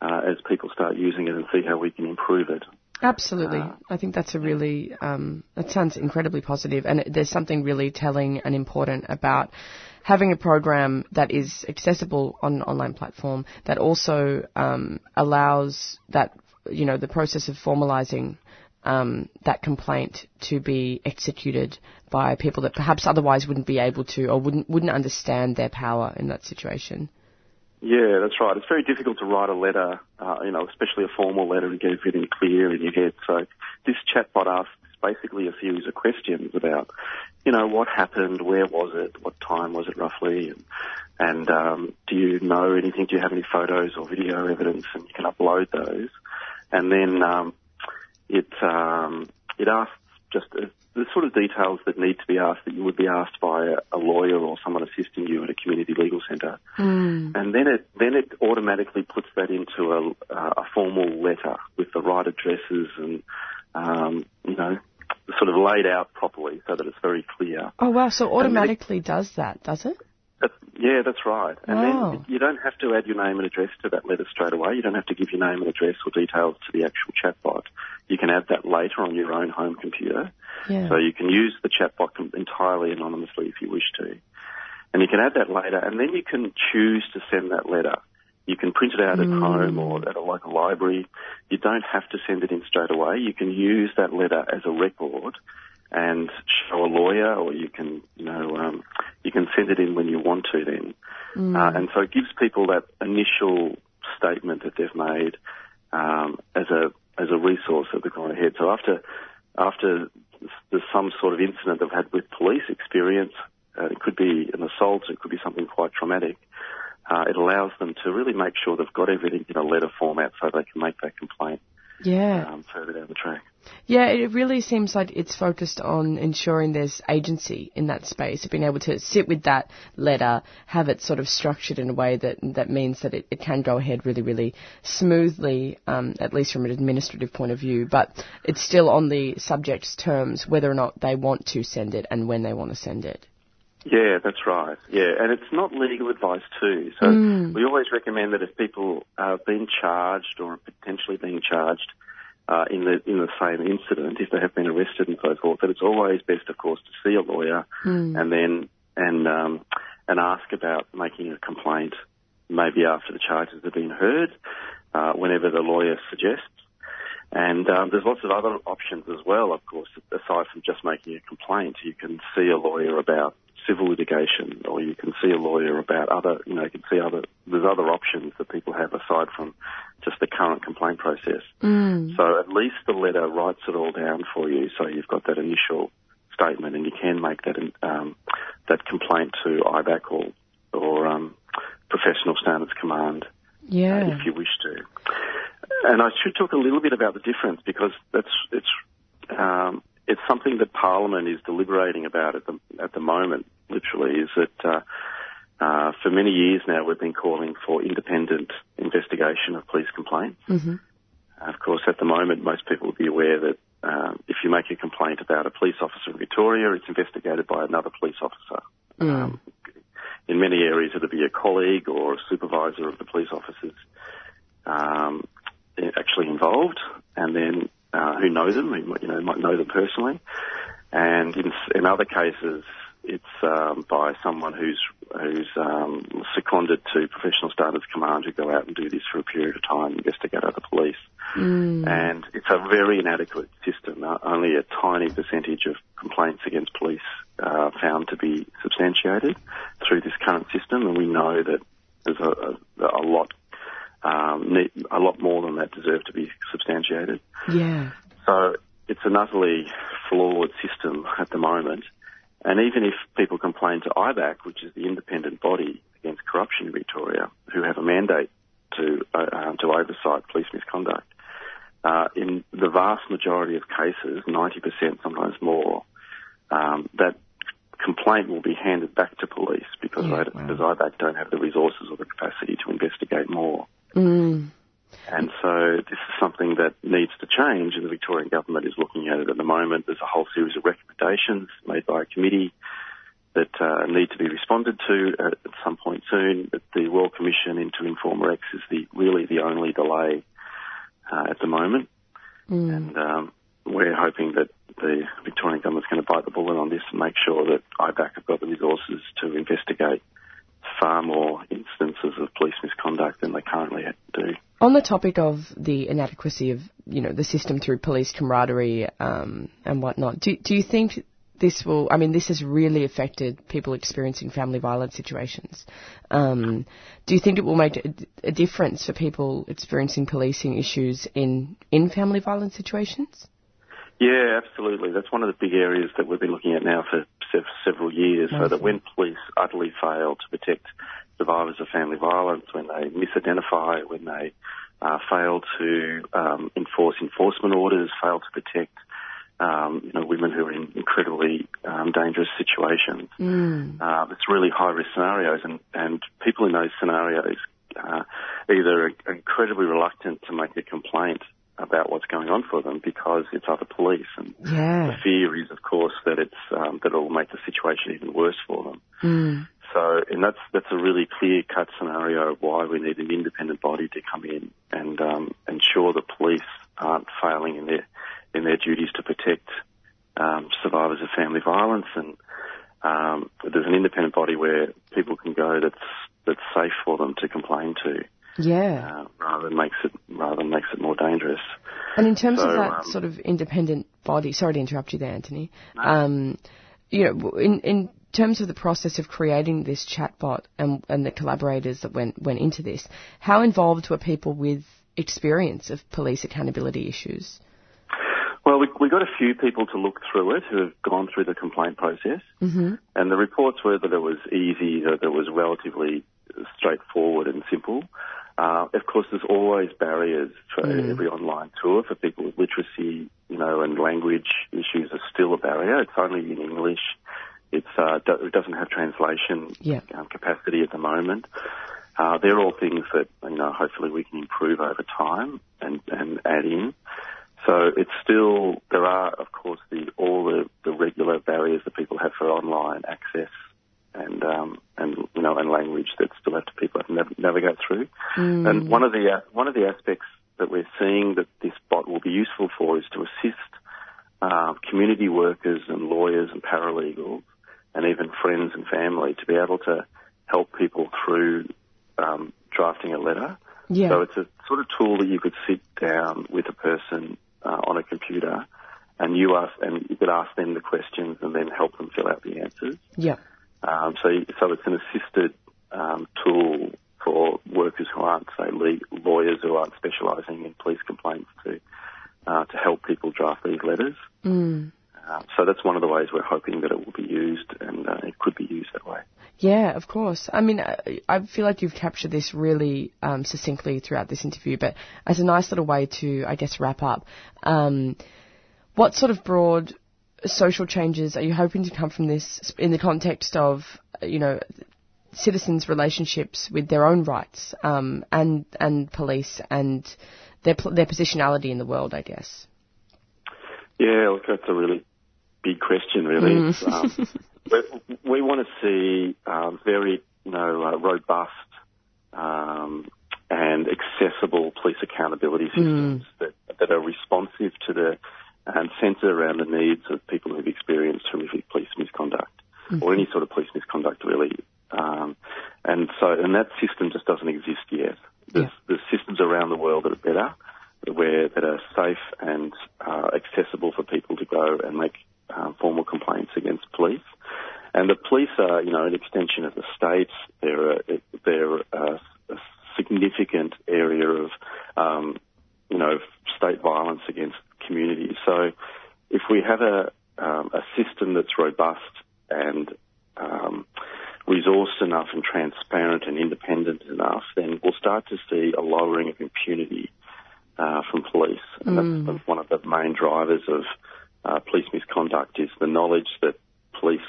uh, as people start using it and see how we can improve it. Absolutely. I think that's a really, um, that sounds incredibly positive. positive, and there's something really telling and important about having a program that is accessible on an online platform that also um, allows that, you know, the process of formalizing um, that complaint to be executed by people that perhaps otherwise wouldn't be able to or wouldn't wouldn't understand their power in that situation. Yeah, that's right. It's very difficult to write a letter, uh, you know, especially a formal letter and get everything clear in your head. So this chatbot asks basically a series of questions about, you know, what happened, where was it, what time was it roughly, and, and um, do you know anything? Do you have any photos or video evidence? And you can upload those, and then um, it um, it asks just uh, the sort of details that need to be asked that you would be asked by a, a lawyer or someone assisting you at a community legal centre, mm. and then it then it automatically puts that into a, a formal letter with the right addresses and um, you know sort of laid out properly so that it's very clear. Oh wow! So automatically it, does that, does it? That's, yeah, that's right. And wow. then you don't have to add your name and address to that letter straight away. You don't have to give your name and address or details to the actual chatbot. You can add that later on your own home computer. Yeah. So you can use the chatbot entirely anonymously if you wish to. And you can add that later, and then you can choose to send that letter. You can print it out at Mm. home or at a local library. You don't have to send it in straight away. You can use that letter as a record and show a lawyer, or you can, you know, um, you can send it in when you want to. Then, uh, and so it gives people that initial statement that they've made um, as a as a resource that they've gone ahead. So after after there's some sort of incident they've had with police experience, uh, it could be an assault, it could be something quite traumatic. Uh, it allows them to really make sure they've got everything in a letter format so they can make that complaint Yeah. um, further down the track. Yeah, it really seems like it's focused on ensuring there's agency in that space, being able to sit with that letter, have it sort of structured in a way that that means that it, it can go ahead really, really smoothly, um, at least from an administrative point of view, but it's still on the subject's terms whether or not they want to send it and when they want to send it. Yeah, that's right. Yeah, and it's not legal advice too. So we always recommend that if people are being charged or potentially being charged uh, in the in the same incident, if they have been arrested and so forth, that it's always best, of course, to see a lawyer and then and um, and ask about making a complaint, maybe after the charges have been heard, uh, whenever the lawyer suggests. And um, there's lots of other options as well, of course, aside from just making a complaint. You can see a lawyer about civil litigation, or you can see a lawyer about other, you know, you can see other, there's other options that people have aside from just the current complaint process. So at least the letter writes it all down for you, so you've got that initial statement, and you can make that um, that complaint to IBAC or or um, Professional Standards Command uh, if you wish to. And I should talk a little bit about the difference because that's it's um, it's something that Parliament is deliberating about at the at the moment. Literally, is that uh, uh, for many years now we've been calling for independent investigation of police complaints. Mhm. Of course, at the moment, most people will be aware that um, if you make a complaint about a police officer in Victoria, it's investigated by another police officer. Um, in many areas, it'll be a colleague or a supervisor of the police officers um, actually involved, and then uh, who know them, you know might know them personally. And in, in other cases, it's um, by someone who's who's um, seconded to Professional Standards Command who go out and do this for a period of time, investigate other police. And it's a very inadequate system. Uh, only a tiny percentage of complaints against police are found to be substantiated through this current system, and we know that there's a, a, a lot um, a lot more than that deserve to be substantiated. Yeah. So it's an utterly flawed system at the moment. And even if people complain to IBAC, which is the independent body against corruption in Victoria, who have a mandate to uh, um, to oversight police misconduct, uh, in the vast majority of cases, 90%, sometimes more, um, that complaint will be handed back to police because, Yeah, wow. because IBAC don't have the resources or the capacity to investigate more. Mm. And so this is something that needs to change, and the Victorian government is looking at it at the moment. There's a whole series of recommendations made by a committee that uh, need to be responded to at, at some point soon. But the Royal Commission into Informer X is the really the only delay uh, at the moment, and um, we're hoping that the Victorian government's going to bite the bullet on this and make sure that IBAC have got the resources to investigate far more instances of police misconduct than they currently do. On the topic of the inadequacy of, you know, the system through police camaraderie um, and whatnot, do, do you think this will, I mean, this has really affected people experiencing family violence situations. Um, do you think it will make a, a, difference for people experiencing policing issues in, in family violence situations? Yeah, absolutely. That's one of the big areas that we've been looking at now for several years, so that when police utterly fail to protect survivors of family violence, when they misidentify, when they uh, fail to um, enforce enforcement orders, fail to protect um, you know, women who are in incredibly um, dangerous situations. Mm. Uh, it's really high risk scenarios, and, and people in those scenarios uh, either are incredibly reluctant to make a complaint about what's going on for them because it's other police, and yeah. the fear is, of course, that it's um, that it will make the situation even worse for them. Mm. So, and that's that's a really clear cut scenario of why we need an independent body to come in and um, ensure the police aren't failing in their in their duties to protect um, survivors of family violence, and um, there's an independent body where people can go that's that's safe for them to complain to. Yeah. Uh, rather than makes it rather than makes it more dangerous. And in terms so, of that um, sort of independent body, sorry to interrupt you there, Anthony. No. Um, you know, in in terms of the process of creating this chatbot and and the collaborators that went went into this, how involved were people with experience of police accountability issues? Well, we, we got a few people to look through it who have gone through the complaint process, mm-hmm. and the reports were that it was easy, that it was relatively straightforward and simple. Uh, of course, there's always barriers for mm. every online tour. For people with literacy, you know, and language issues are still a barrier. It's only in English. It's uh, do- it doesn't have translation yeah. um, capacity at the moment. Uh, they're all things that you know hopefully we can improve over time and, and add in. So it's still there are of course the all the, the regular barriers that people have for online access and um, and you know and language that still have to people have to nav- navigate through. Mm. And one of the uh, one of the aspects that we're seeing that this bot will be useful for is to assist uh, community workers and lawyers and paralegals and even friends and family to be able to help people through um, drafting a letter. Yeah. So it's a sort of tool that you could sit down with a person uh, on a computer and you ask and you could ask them the questions and then help them fill out the answers. Yeah. Um, so, so it's an assisted um, tool for workers who aren't, say, lawyers who aren't specialising in police complaints to uh, to help people draft these letters. Mm. Uh, so that's one of the ways we're hoping that it will be used, and uh, it could be used that way. Yeah, of course. I mean, I feel like you've captured this really um, succinctly throughout this interview, but as a nice little way to, I guess, wrap up, um, what sort of broad social changes are you hoping to come from this in the context of, you know, citizens' relationships with their own rights um, and and police and their their positionality in the world, I guess. Yeah, look, that's a really big question, really. Mm. Um, we, we, want to see um, very, you know, uh, robust um, and accessible police accountability systems mm. that, that are responsive to the and centre around the needs of people who've experienced horrific police misconduct mm-hmm. or any sort of police misconduct, really. Um, and so, and that system just doesn't exist yet. There's, yeah. there's systems around the world that are better, where that are safe and uh, accessible for people to go and make uh, formal complaints against police. And the police are, you know, an extension of the state. They're a, they're a, a significant area of, um, you know, state violence against communities. So, if we have a um, a system that's robust and um, resourced enough and transparent and independent enough, then we'll start to see a lowering of impunity uh, from police. And mm. that's one of the main drivers of uh, police misconduct is the knowledge that police,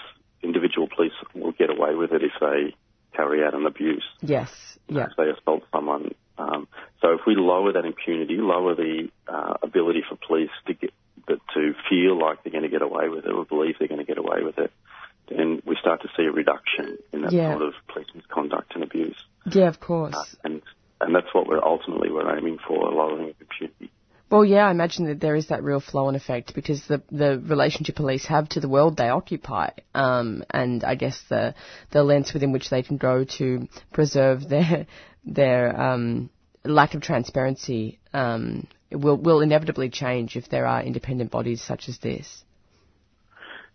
individual police, will get away with it if they carry out an abuse. Yes. Yeah. If they assault someone. Um, so if we lower that impunity, lower the uh, ability for police to get to feel like they're going to get away with it or believe they're going to get away with it, then we start to see a reduction in that yeah. sort of police misconduct and abuse. Yeah, of course. Uh, and and that's what we're ultimately we're aiming for, lowering impunity. Well, yeah, I imagine that there is that real flow-on effect because the the relationship police have to the world they occupy, um, and I guess the the lens within which they can go to preserve their their um, lack of transparency um, will will inevitably change if there are independent bodies such as this.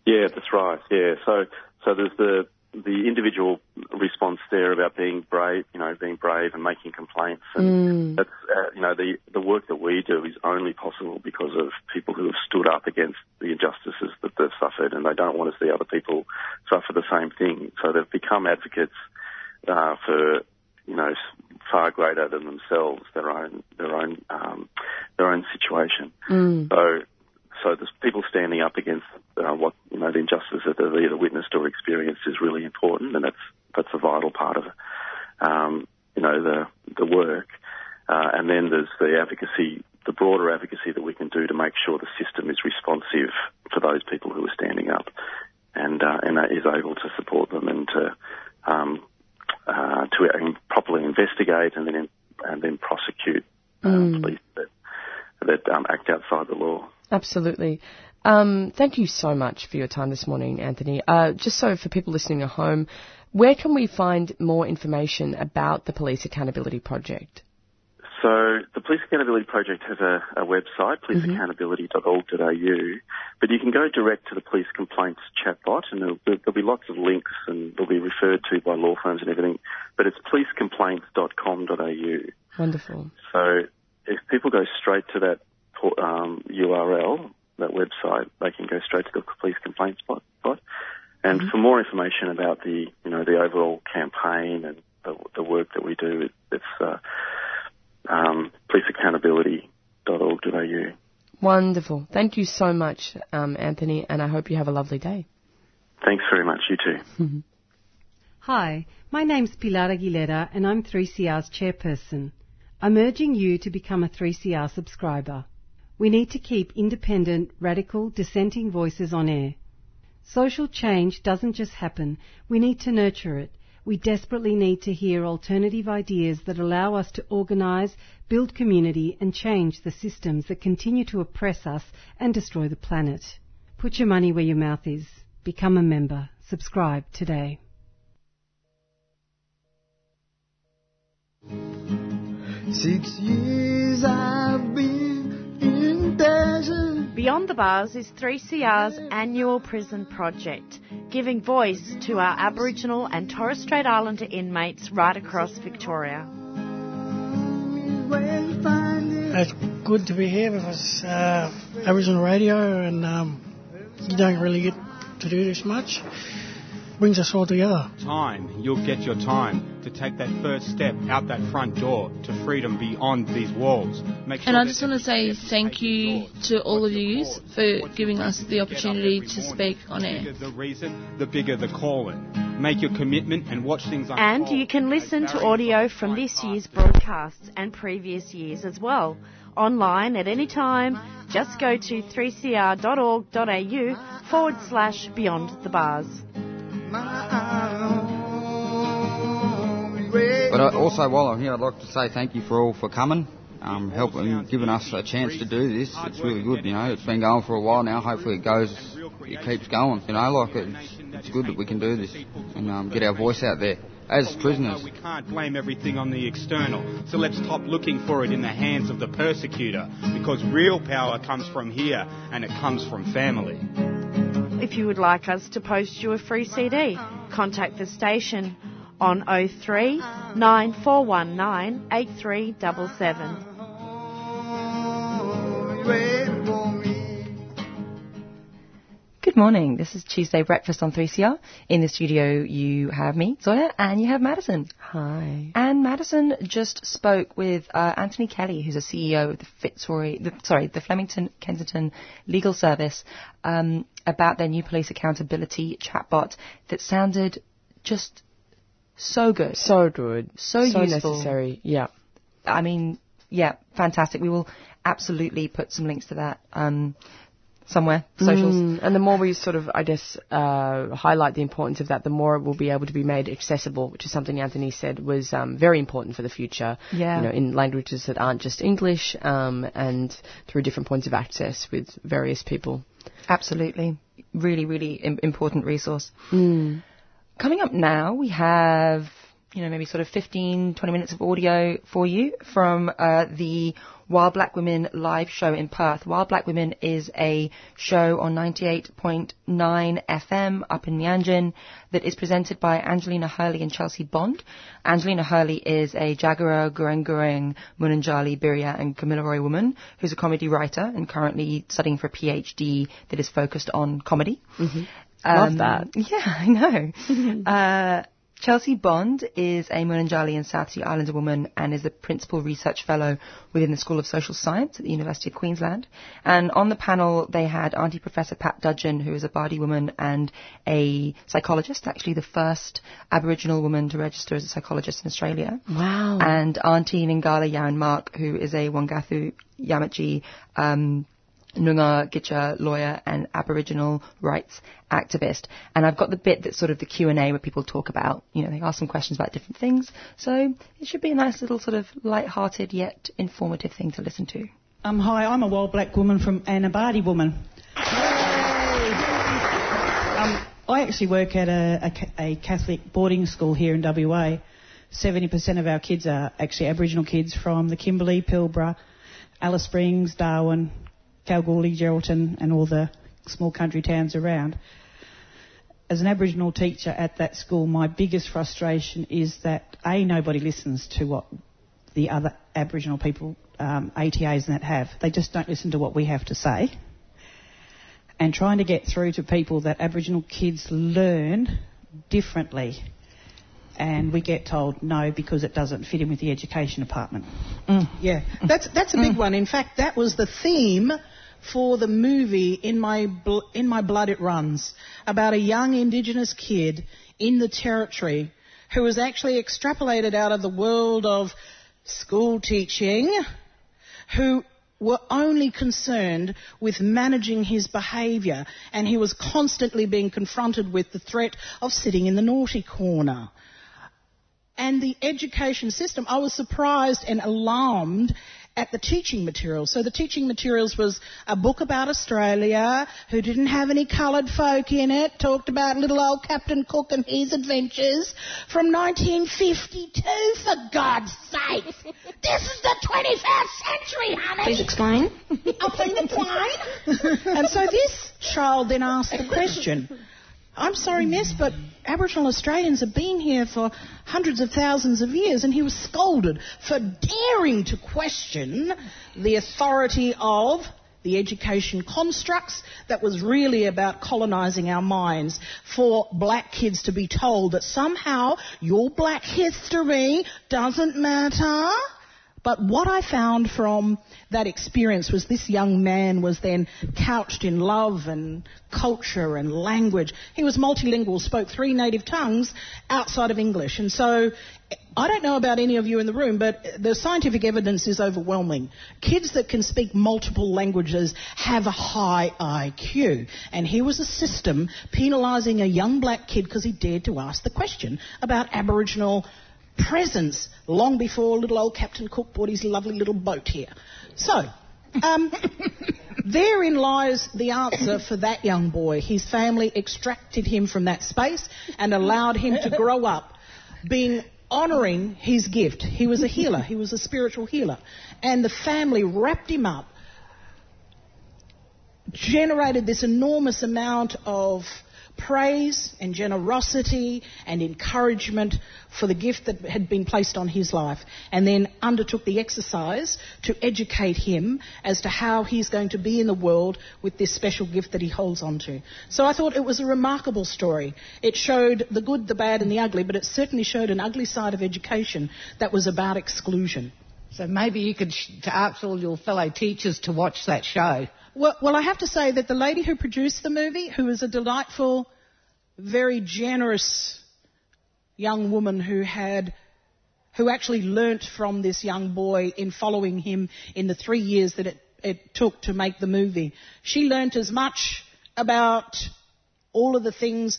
Yeah, that's right. Yeah, so so there's the the individual response there about being brave, you know, being brave and making complaints, and that's uh, you know the the work that we do is only possible because of people who have stood up against the injustices that they've suffered, and they don't want to see other people suffer the same thing. So they've become advocates uh, for you know far greater than themselves, their own their own um, their own situation. So so there's people standing up against uh, what you know the injustice that they've either witnessed or experienced is really important, and that's that's a vital part of um, you know the the work. Uh, and then there's the advocacy, the broader advocacy that we can do to make sure the system is responsive for those people who are standing up, and uh, and is able to support them and to um, uh, to properly investigate and then and then prosecute uh, police that that um, act outside the law. Absolutely. Um, thank you so much for your time this morning, Anthony. Uh, just so for people listening at home, where can we find more information about the Police Accountability Project? So the Police Accountability Project has a, a website, policeaccountability.org.au, but you can go direct to the police complaints chatbot, and there'll, there'll be lots of links, and they'll be referred to by law firms and everything. But it's policecomplaints.com.au. Wonderful. So if people go straight to that um, URL, that website, they can go straight to the police complaints bot. bot. And for more information about the, you know, the overall campaign and the, the work that we do, it, it's uh, um, policeaccountability.org.au. Wonderful. Thank you so much, um, Anthony, and I hope you have a lovely day. Thanks very much. You too. Hi, my name's Pilar Aguilera and I'm 3CR's chairperson. I'm urging you to become a 3CR subscriber. We need to keep independent, radical, dissenting voices on air. Social change doesn't just happen, we need to nurture it. We desperately need to hear alternative ideas that allow us to organise, build community and change the systems that continue to oppress us and destroy the planet. Put your money where your mouth is. Become a member. Subscribe today. Six years I've been. Beyond the Bars is 3CR's annual prison project, giving voice to our Aboriginal and Torres Strait Islander inmates right across Victoria. Where you find it? It's good to be here because uh, Aboriginal radio and um, you don't really get to do this much. Brings us all together. time, you'll get your time to take that first step out that front door to freedom beyond these walls. Make sure And I just want to say thank you to all of you for giving us the opportunity to speak on the air. bigger the reason, the bigger the calling. Make your commitment and watch things unfold. And you can listen to audio from this year's broadcasts and previous years as well. Online at any time, just go to 3cr.org.au forward slash beyond the bars. But also, while I'm here, I'd like to say thank you for all for coming, um, helping, giving us a chance to do this. It's really good, you know. It's been going for a while now. Hopefully, it goes, it keeps going. You know, like it's, it's good that we can do this and um, get our voice out there as prisoners. We can't blame everything on the external, so let's stop looking for it in the hands of the persecutor, because real power comes from here and it comes from family. If you would like us to post you a free CD, contact the station on 03 9419 8377. Good morning. This is Tuesday Breakfast on 3CR. In the studio, you have me, Zoya, and you have Madison. Hi. And Madison just spoke with uh, Anthony Kelly, who's a CEO of the Fitzroy, the, sorry, the Flemington Kensington Legal Service, um, about their new police accountability chatbot that sounded just so good. So good. So so useful. necessary. Yeah. I mean, yeah, fantastic. We will absolutely put some links to that um, somewhere, socials. Mm, and the more we sort of, I guess, uh, highlight the importance of that, the more it will be able to be made accessible, which is something Anthony said was um, very important for the future. Yeah. You know, in languages that aren't just English, um, and through different points of access with various people. Absolutely. Really, really Im- important resource. Mm. Coming up now, we have you know, maybe sort of 15, 20 minutes of audio for you from uh, the Wild Black Women live show in Perth. Wild Black Women is a show on 98.9 FM up in Meanjin that is presented by Angelina Hurley and Chelsea Bond. Angelina Hurley is a Jagera, Gureng Gureng, Munanjali, Birya and Kamilaroi woman who's a comedy writer and currently studying for a PhD that is focused on comedy. Mm-hmm. Love that. Yeah, I know. uh, Chelsea Bond is a Munanjali and South Sea Islander woman and is a principal research fellow within the School of Social Science at the University of Queensland. And on the panel, they had Auntie Professor Pat Dudgeon, who is a Bardi woman and a psychologist, actually the first Aboriginal woman to register as a psychologist in Australia. Wow. And Auntie Ningala Yaran Mark, who is a Wangathu Yamaji um, Noongar Gitcha lawyer and Aboriginal rights activist. And I've got the bit that's sort of the Q&A where people talk about, you know, they ask some questions about different things. So it should be a nice little sort of light-hearted yet informative thing to listen to. Um, hi, I'm a wild black woman from and a Bardi woman. Um, I actually work at a, a, a Catholic boarding school here in WA. 70% of our kids are actually Aboriginal kids from the Kimberley, Pilbara, Alice Springs, Darwin, Kalgoorlie, Geraldton, and all the small country towns around. As an Aboriginal teacher at that school, my biggest frustration is that A, nobody listens to what the other Aboriginal people, um, ATAs and that have. They just don't listen to what we have to say. And trying to get through to people that Aboriginal kids learn differently. And we get told no because it doesn't fit in with the education department. Mm. Yeah, that's that's a big one. In fact, that was the theme for the movie in my Bl- in my blood it runs about a young indigenous kid in the territory who was actually extrapolated out of the world of school teaching who were only concerned with managing his behaviour and he was constantly being confronted with the threat of sitting in the naughty corner. And the education system, I was surprised and alarmed at the teaching materials. So the teaching materials was a book about Australia who didn't have any coloured folk in it, talked about little old Captain Cook and his adventures from 1952, for God's sake. This is the 21st century, honey. Please explain. I'll please explain. and so this child then asked the question, I'm sorry, miss, but Aboriginal Australians have been here for hundreds of thousands of years, and he was scolded for daring to question the authority of the education constructs that was really about colonising our minds for black kids to be told that somehow your black history doesn't matter. But what I found from that experience was this young man was then couched in love and culture and language. He was multilingual, spoke three native tongues outside of English. And so I don't know about any of you in the room, but the scientific evidence is overwhelming. Kids that can speak multiple languages have a high IQ. And here was a system penalising a young black kid because he dared to ask the question about Aboriginal presence long before little old Captain Cook bought his lovely little boat here. So, um, therein lies the answer for that young boy. His family extracted him from that space and allowed him to grow up being honouring his gift. He was a healer. He was a spiritual healer. And the family wrapped him up, generated this enormous amount of praise and generosity and encouragement for the gift that had been placed on his life, and then undertook the exercise to educate him as to how he's going to be in the world with this special gift that he holds on to. So I thought it was a remarkable story. It showed the good, the bad, and the ugly, but it certainly showed an ugly side of education that was about exclusion. So maybe you could ask all your fellow teachers to watch that show. Well, well, I have to say that the lady who produced the movie, who is a delightful, very generous young woman who had, who actually learnt from this young boy in following him in the three years that it, it took to make the movie. She learnt as much about all of the things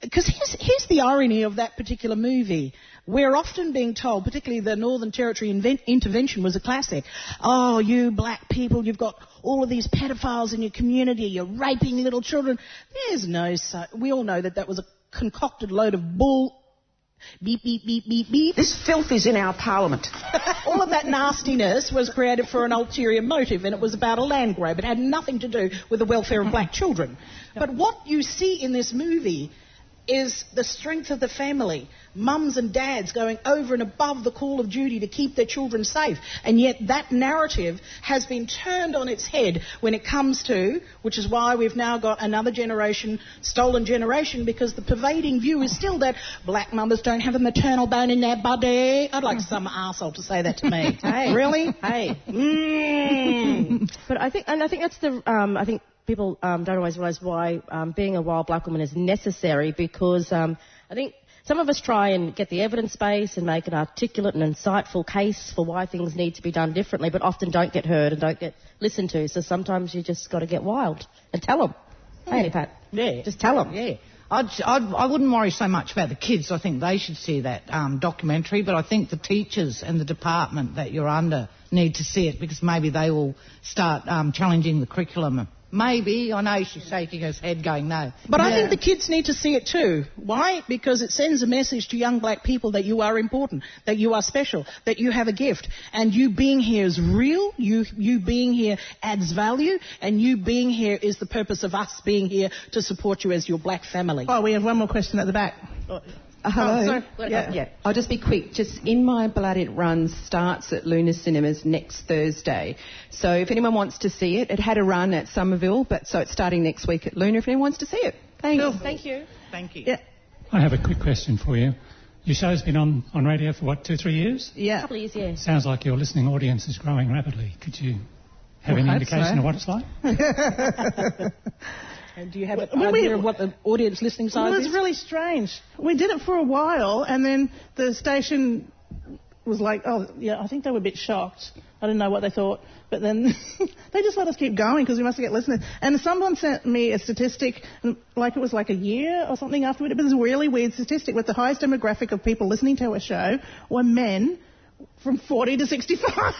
because here's, here's, the irony of that particular movie. We're often being told, particularly the Northern Territory invent, intervention was a classic. Oh, you black people, you've got all of these pedophiles in your community, you're raping little children. There's no, such. we all know that that was a concocted load of bull beep, beep, beep, beep, beep. This filth is in our parliament. All of that nastiness was created for an ulterior motive, and it was about a land grab. It had nothing to do with the welfare of black children. But what you see in this movie is the strength of the family. Mums and dads going over and above the call of duty to keep their children safe. And yet that narrative has been turned on its head when it comes to, which is why we've now got another generation, stolen generation, because the pervading view is still that black mothers don't have a maternal bone in their body. I'd like some arsehole to say that to me. Hey. Really? Hey. Mm. But I think, and I think that's the, um, I think people um, don't always realise why um, being a wild black woman is necessary because um, I think some of us try and get the evidence base and make an articulate and insightful case for why things need to be done differently, but often don't get heard and don't get listened to. So sometimes you just got to get wild and tell them. Hey, Pat. Yeah. Just tell them. Yeah. I'd, I'd, I wouldn't worry so much about the kids. I think they should see that um, documentary, but I think the teachers and the department that you're under need to see it because maybe they will start um, challenging the curriculum. Maybe. I know she's shaking her head going no. But I think the kids need to see it too. Why? Because it sends a message to young black people that you are important, that you are special, that you have a gift, and you being here is real. You you being here adds value, and you being here is the purpose of us being here to support you as your black family. Oh, we have one more question at the back. Uh, hello. Oh, sorry. Yeah. yeah. I'll just be quick. Just In My Blood It Runs starts at Luna Cinemas next Thursday. So if anyone wants to see it, it had a run at Somerville, but so it's starting next week at Luna if anyone wants to see it. Thanks. Thank you. Thank you. Yeah. I have a quick question for you. Your show's been on, on radio for what, two, three years? Yeah. a couple of years, yeah. Sounds like your listening audience is growing rapidly. Could you have Well, any indication so. of what it's like? And do you have an Well, we- idea of what the audience listening size Well, it's is? really strange. We did it for a while, and then the station was like, oh, yeah, I think they were a bit shocked. I didn't know what they thought. But then they just let us keep going because we must get listeners. And someone sent me a statistic, mm, like it was like a year or something afterward. It was a really weird statistic with the highest demographic of people listening to a show were men from 40 to 65. and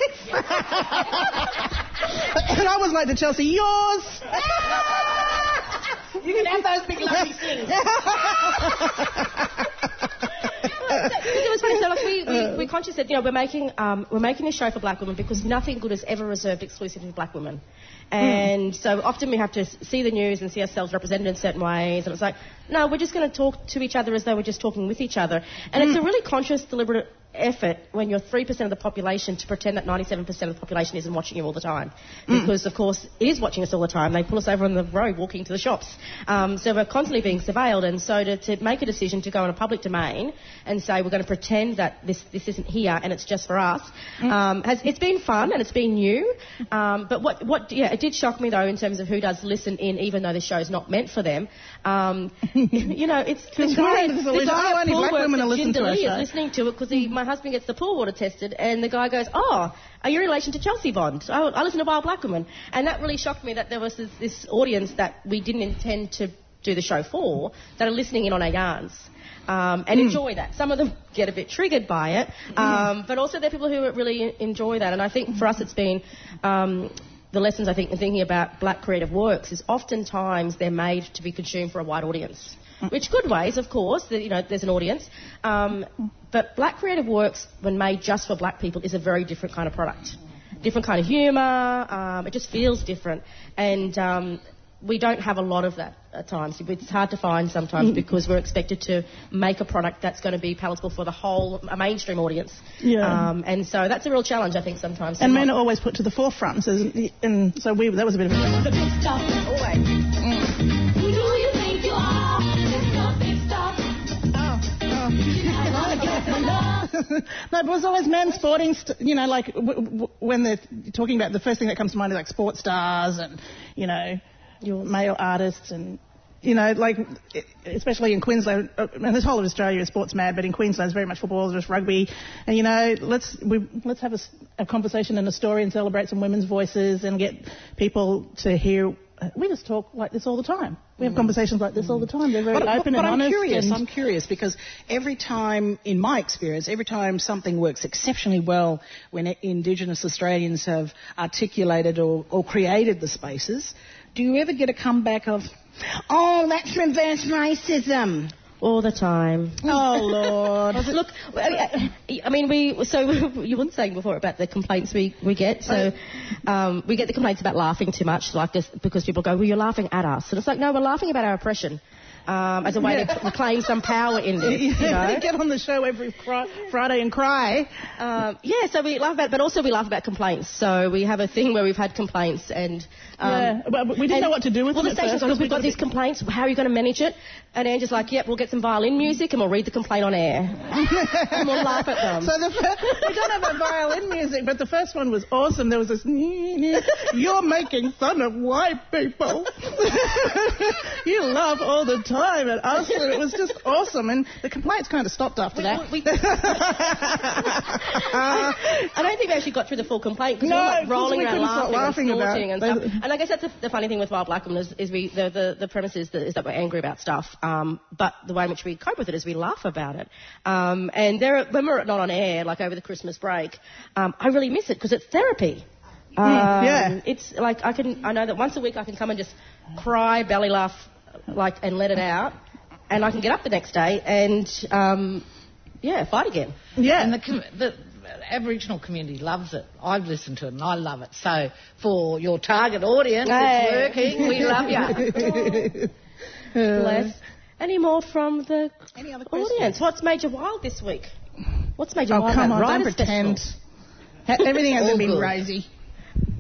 I was like to Chelsea, yours. You can have those big lumpy things. it was funny. So like we, we, we're conscious that you know we're making um, we're making a show for black women because nothing good is ever reserved exclusively for black women. And so often we have to see the news and see ourselves represented in certain ways, and it's like, no, we're just going to talk to each other as though we're just talking with each other. And it's a really conscious, deliberate effort when you're 3% of the population to pretend that 97% of the population isn't watching you all the time. Because, of course, it is watching us all the time. They pull us over on the road walking to the shops. Um, so we're constantly being surveilled. And so to, to make a decision to go on a public domain and say we're going to pretend that this, this isn't here and it's just for us, um, has, it's been fun and it's been new. Um, but what, what, yeah, it did shock me, though, in terms of who does listen in, even though the show's not meant for them. Um, you know, it's the guy, the guy at only black works women at are listening to is listening to it because he... my husband gets the pool water tested, and the guy goes, "Oh, are you in relation to Chelsea Bond? I, I listen to Wild Black Woman," and that really shocked me that there was this, this audience that we didn't intend to do the show for that are listening in on our yarns. Um, and enjoy that. Some of them get a bit triggered by it, um, but also there are people who really enjoy that. And I think for us, it's been um, the lessons I think in thinking about black creative works is oftentimes they're made to be consumed for a wide audience. Which good ways, of course, that, you know, there's an audience. But black creative works, when made just for black people, is a very different kind of product. Different kind of humour, um, it just feels different. And um, we don't have a lot of that at times. It's hard to find sometimes because we're expected to make a product that's going to be palatable for the whole a mainstream audience. Yeah. Um, and so that's a real challenge, I think, sometimes. And men are always put to the forefront, so, and so we, that was a bit of a Who do no, but it was always men sporting, st- you know, like w- w- when they're talking about the first thing that comes to mind is like sports stars and, you know, your male artists and, you know, like, especially in Queensland, uh, and this whole of Australia is sports mad, but in Queensland it's very much football, there's rugby, and you know, let's we, let's have a conversation and a story and celebrate some women's voices and get people to hear. We just talk like this all the time. We have conversations like this all the time. They're very but, open but and I'm honest. curious. I'm curious because every time, in my experience, every time something works exceptionally well when Indigenous Australians have articulated or, or created the spaces, do you ever get a comeback of, "Oh, that's reverse racism"? All the time. Oh Lord! Look, I I mean, we so you weren't saying before about the complaints we, we get. So um, we get the complaints about laughing too much, like this, because people go, "Well, you're laughing at us," and it's like, no, we're laughing about our oppression. Um, as a way Yeah. to reclaim some power in this, you know. Get on the show every fri- Friday and cry. Um, yeah, so we laugh about, but also we laugh about complaints. So we have a thing where we've had complaints, and um, Yeah, but we didn't know what to do with well, them the station's because we've got we these complaints. How are you going to manage it? And Angie's like, "Yep, we'll get some violin music and we'll read the complaint on air, and we'll laugh at them." So the fir- we don't have a violin music, but the first one was awesome. There was this, you're making fun of white people. you laugh all the time at us, and it was just awesome. And the complaints kind of stopped after that. I don't think we actually got through the full complaint because No, we were like rolling we around laughing, laughing and about snorting and stuff. And I guess that's the, the funny thing with Wild Black Woman is, is we the, the, the premise is that, is that we're angry about stuff, um, but the way in which we cope with it is we laugh about it. Um, and there, when we're not on air, like over the Christmas break, um, I really miss it because it's therapy. Mm, Um, yeah. It's like I can I know that once a week I can come and just cry, belly laugh, like and let it out, and I can get up the next day and um, yeah, fight again. Yeah. And the, com- the Aboriginal community loves it. I've listened to it and I love it. So for your target audience, Hey. it's working. We love you. Bless. Any more from the audience? What's Major Wild this week? What's Major Oh, Wild? come at on, don't Writers pretend. Everything hasn't been good. rosy.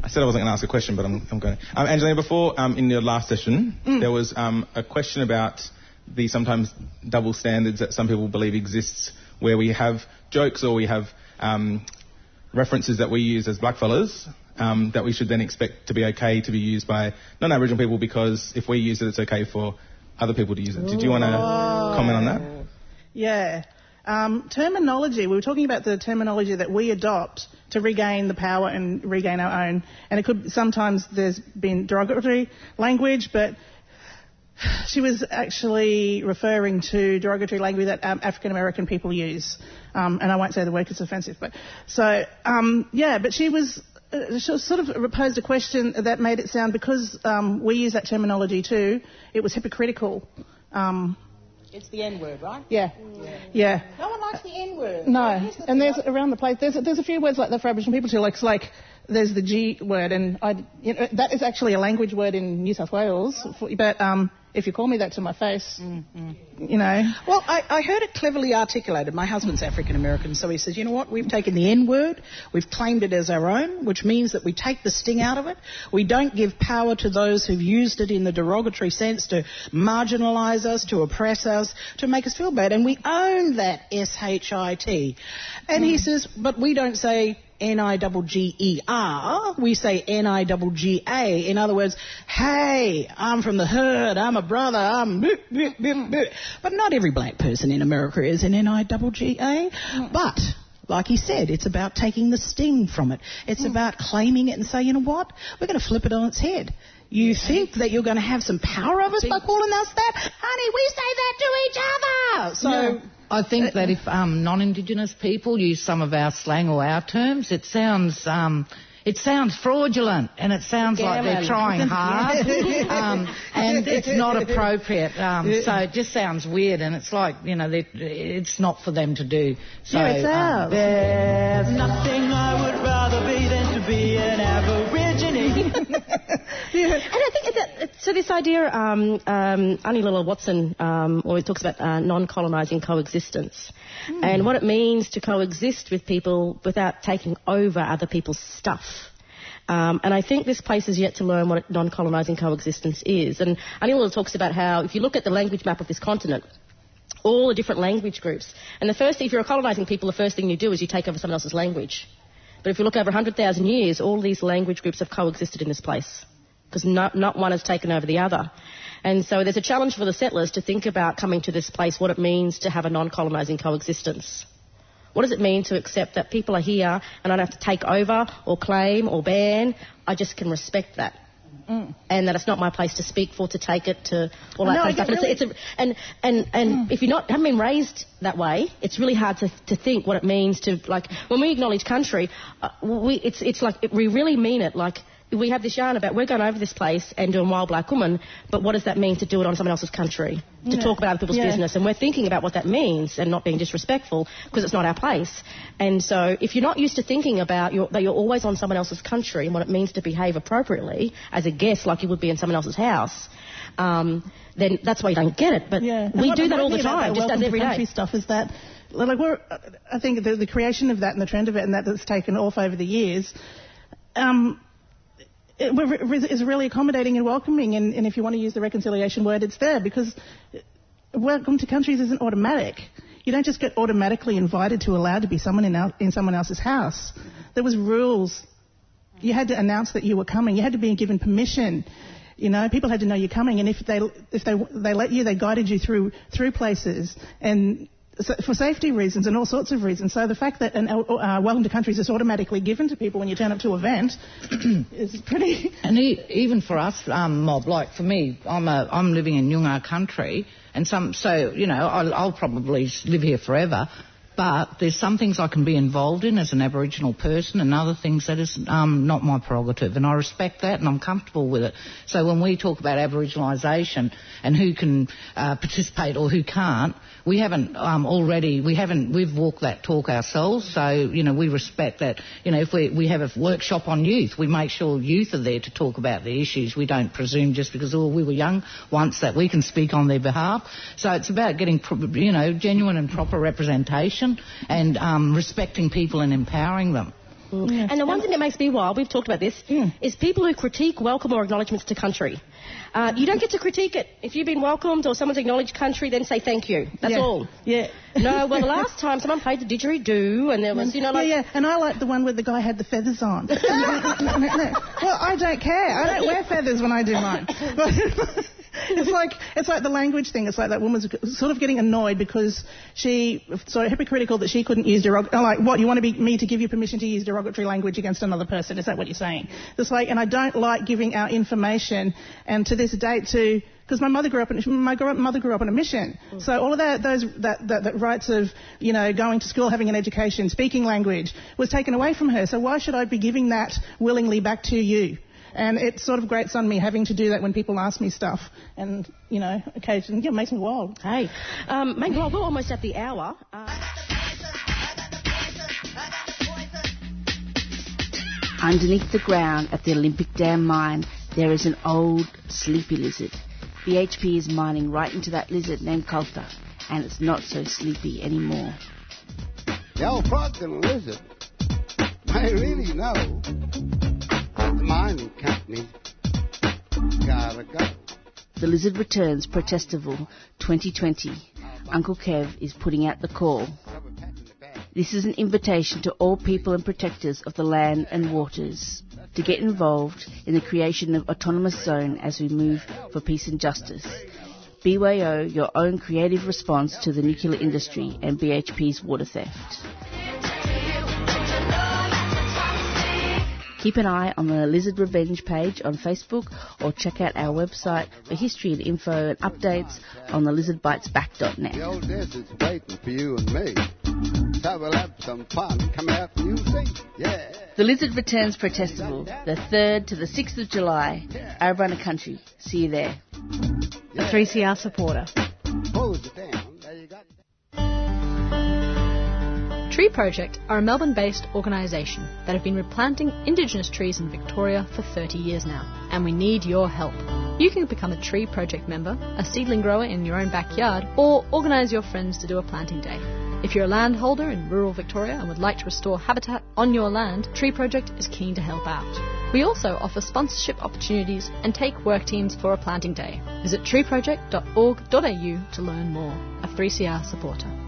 I said I wasn't going to ask a question, but I'm, I'm going to. Um, Angelina, before um, in your last session, Mm. there was um, a question about the sometimes double standards that some people believe exists, where we have jokes or we have um, references that we use as blackfellas um, that we should then expect to be okay to be used by non-Aboriginal people because if we use it, it's okay for other people to use it. Did you want to comment on that? Yeah. Um, terminology. We were talking about the terminology that we adopt to regain the power and regain our own. And it could sometimes there's been derogatory language, but she was actually referring to derogatory language that um, African American people use. Um, and I won't say the word it's offensive, but so um, yeah. But she was. Uh, she sort of posed a question that made it sound because um, we use that terminology too. It was hypocritical. Um, It's the N word, right? yeah. Yeah. No one likes the N word. No, and there's around the place. There's there's a few words like that for Aboriginal people too. Like like there's the G word, and I you know, that is actually a language word in New South Wales. For, but um, if you call me that to my face, you know. Well, I, I heard it cleverly articulated. My husband's African American, so he says, you know what? We've taken the N word, we've claimed it as our own, which means that we take the sting out of it. We don't give power to those who've used it in the derogatory sense to marginalise us, to oppress us, to make us feel bad. And we own that S H I T. And he says, but we don't say N-I-G-G-E-R. We say N-I-G-G-A. In other words, hey, I'm from the herd, I'm a brother, I'm... But not every black person in America is an N-I-G-G-A. But... Like he said, it's about taking the sting from it. It's hmm. about claiming it and saying, you know what? We're going to flip it on its head. You think that you're going to have some power over us by calling us that? Honey, we say that to each other. So No, I think that if um, non-Indigenous people use some of our slang or our terms, it sounds um, it sounds fraudulent and it sounds like they're trying hard, um, and it's not appropriate. Um, so it just sounds weird, and it's like you know, it's not for them to do. So Yeah, it's um, ours. there's Nothing I would rather Aborigine. And I think that, so this idea, um, um, Aunty Lilla Watson um, always talks about uh, non-colonising coexistence, and what it means to coexist with people without taking over other people's stuff. Um, and I think this place has yet to learn what non-colonising coexistence is. And Aunty Lilla talks about how if you look at the language map of this continent, all the different language groups, and the first, if you're colonising people, the first thing you do is you take over someone else's language. But if you look over 100,000 years, all these language groups have coexisted in this place because not, not one has taken over the other. And so there's a challenge for the settlers to think about coming to this place, what it means to have a non-colonising coexistence. What does it mean to accept that people are here and I don't have to take over or claim or ban? I just can respect that. And that it's not my place to speak for, to take it, to all that No, kind of stuff. And, it's, it's a, and and and if you're not haven't been raised that way, it's really hard to, to think what it means to like when we acknowledge country, uh, we it's it's like it, we really mean it. Like we have this yarn about we're going over this place and doing Wild Black Woman, but what does that mean to do it on someone else's country? To Yeah. talk about other people's Yeah. business. And we're thinking about what that means and not being disrespectful because it's not our place. And so if you're not used to thinking about your, that you're always on someone else's country and what it means to behave appropriately as a guest like you would be in someone else's house, um, then that's why you don't get it. But And we do that all the time, just as every day. stuff is that, like, we're, I think the, the creation of that and the trend of it and that that's taken off over the years, um, is really accommodating and welcoming. And, and if you want to use the reconciliation word, it's there because welcome to countries isn't automatic. You don't just get automatically invited to allowed to be someone in, in someone else's house. There was rules. You had to announce that you were coming. You had to be given permission. You know, people had to know you're coming, and if they if they they let you, they guided you through through places and. So for safety reasons and all sorts of reasons. So the fact that an uh, welcome to countries is automatically given to people when you turn up to an event is pretty. And e- even for us, um, mob, like for me, I'm a, I'm living in Nyungar country, and some, so you know, I'll, I'll probably live here forever. But there's some things I can be involved in as an Aboriginal person, and other things that is um, not my prerogative, and I respect that, and I'm comfortable with it. So when we talk about Aboriginalisation and who can uh, participate or who can't, we haven't um, already, we haven't, we've walked that talk ourselves. So you know, we respect that. You know, if we we have a workshop on youth, we make sure youth are there to talk about the issues. We don't presume just because oh we were young once that we can speak on their behalf. So it's about getting you know genuine and proper representation and um, respecting people and empowering them. And the one thing that makes me wild, we've talked about this, is people who critique welcome or acknowledgements to country. Uh, you don't get to critique it. If you've been welcomed or someone's acknowledged country, then say thank you. That's Yeah. all. Yeah. No, well, the last time someone played the didgeridoo and there was, you know, like... yeah, yeah, and I like the one where the guy had the feathers on. no, no, no. Well, I don't care. I don't wear feathers when I do mine. It's like it's like the language thing. It's like that woman's sort of getting annoyed because she so hypocritical that she couldn't use derogatory. Like, what you want to be me to give you permission to use derogatory language against another person? Is that what you're saying? It's like, and I don't like giving out information. And to this date, to because my mother grew up in my mother grew up on a mission. Mm. So all of that those that, that that rights of you know going to school, having an education, speaking language was taken away from her. So why should I be giving that willingly back to you? And it sort of grates on me having to do that when people ask me stuff, and you know, occasionally yeah, it makes me wild. Hey, um, mate, well, we're almost at the hour. Uh, Underneath the ground at the Olympic Dam mine, there is an old sleepy lizard. BHP is mining right into that lizard named Kalta, and it's not so sleepy anymore. The old frog and lizard may really know the mining company gotta go. The Lizard Returns Protestival 2020. Uncle Kev is putting out the call. This is an invitation to all people and protectors of the land and waters to get involved in the creation of autonomous zone as we move for peace and justice. BYO your own creative response to the nuclear industry and BHP's water theft. Keep an eye on the Lizard Revenge page on Facebook or check out our website for history and info and updates on the lizardbitesback.net. The old desert's waiting for you and me. So we'll have some fun. Come out and you see. Yeah. The Lizard Returns Protestival, the 3rd to the 6th of July, Arabana Country. See you there. A 3CR supporter. Oh, Tree Project are a Melbourne based organisation that have been replanting Indigenous trees in Victoria for 30 years now, and we need your help. You can become a Tree Project member, a seedling grower in your own backyard, or organise your friends to do a planting day. If you're a landholder in rural Victoria and would like to restore habitat on your land, Tree Project is keen to help out. We also offer sponsorship opportunities and take work teams for a planting day. Visit treeproject.org.au to learn more. A 3CR supporter.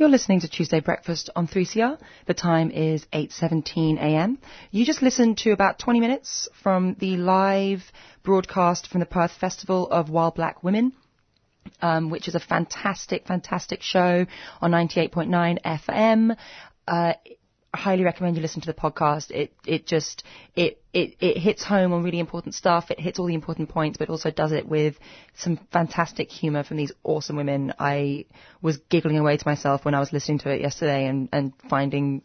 You're listening to Tuesday Breakfast on 3CR. The time is 8:17 a.m. You just listened to about 20 minutes from the live broadcast from the Perth Festival of Wild Black Women. Um, which is a fantastic, fantastic show on 98.9 FM. Uh, highly recommend you listen to the podcast. It it just it, it it hits home on really important stuff. It hits all the important points, but also does it with some fantastic humour from these awesome women. I was giggling away to myself when I was listening to it yesterday and and finding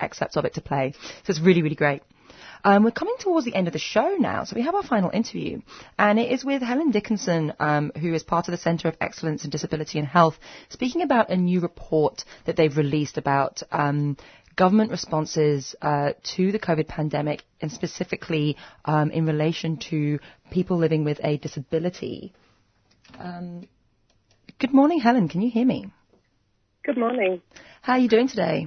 excerpts of it to play. So it's really really great. Um, we're coming towards the end of the show now, so we have our final interview, and it is with Helen Dickinson, um, who is part of the Centre of Excellence in Disability and Health, speaking about a new report that they've released about um, government responses uh, to the COVID pandemic, and specifically um, in relation to people living with a disability. Um, good morning, Helen. Can you hear me? Good morning. How are you doing today?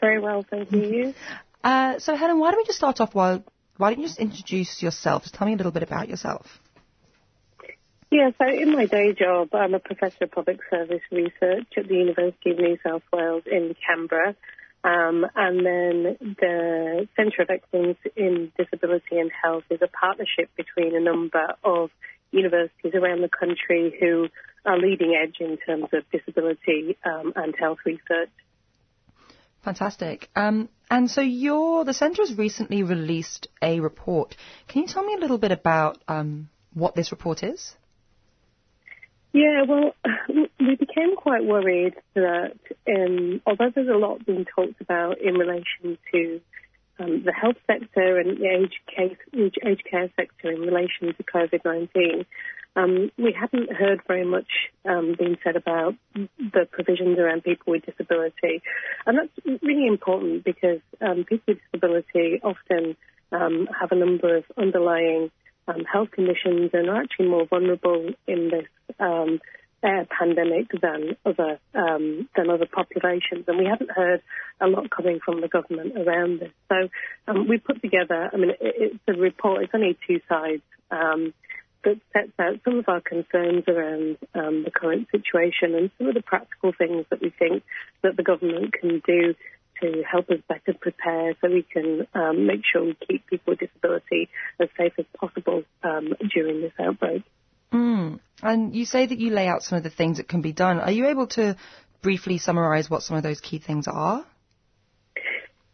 Very well, thank you. Uh, so, Helen, why don't we just start off? While, why don't you just introduce yourself? Just tell me a little bit about yourself. Yeah, so in my day job, I'm a professor of public service research at the University of New South Wales in Canberra. Um, and then the Centre of Excellence in Disability and Health is a partnership between a number of universities around the country who are leading edge in terms of disability um, and health research. Fantastic. Um, and so the centre has recently released a report. Can you tell me a little bit about um, what this report is? Yeah, well, we became quite worried that um, although there's a lot being talked about in relation to um, the health sector and the aged care, aged care sector in relation to COVID-19, um, we haven't heard very much um, being said about the provisions around people with disability. And that's really important because um, people with disability often um, have a number of underlying um, health conditions and are actually more vulnerable in this um, pandemic than other um, than other populations, and we haven't heard a lot coming from the government around this. So um, we put together. I mean, it, it's a report. It's only two sides. Um, that sets out some of our concerns around um, the current situation and some of the practical things that we think that the government can do to help us better prepare so we can um, make sure we keep people with disability as safe as possible um, during this outbreak. Mm. And you say that you lay out some of the things that can be done. Are you able to briefly summarise what some of those key things are?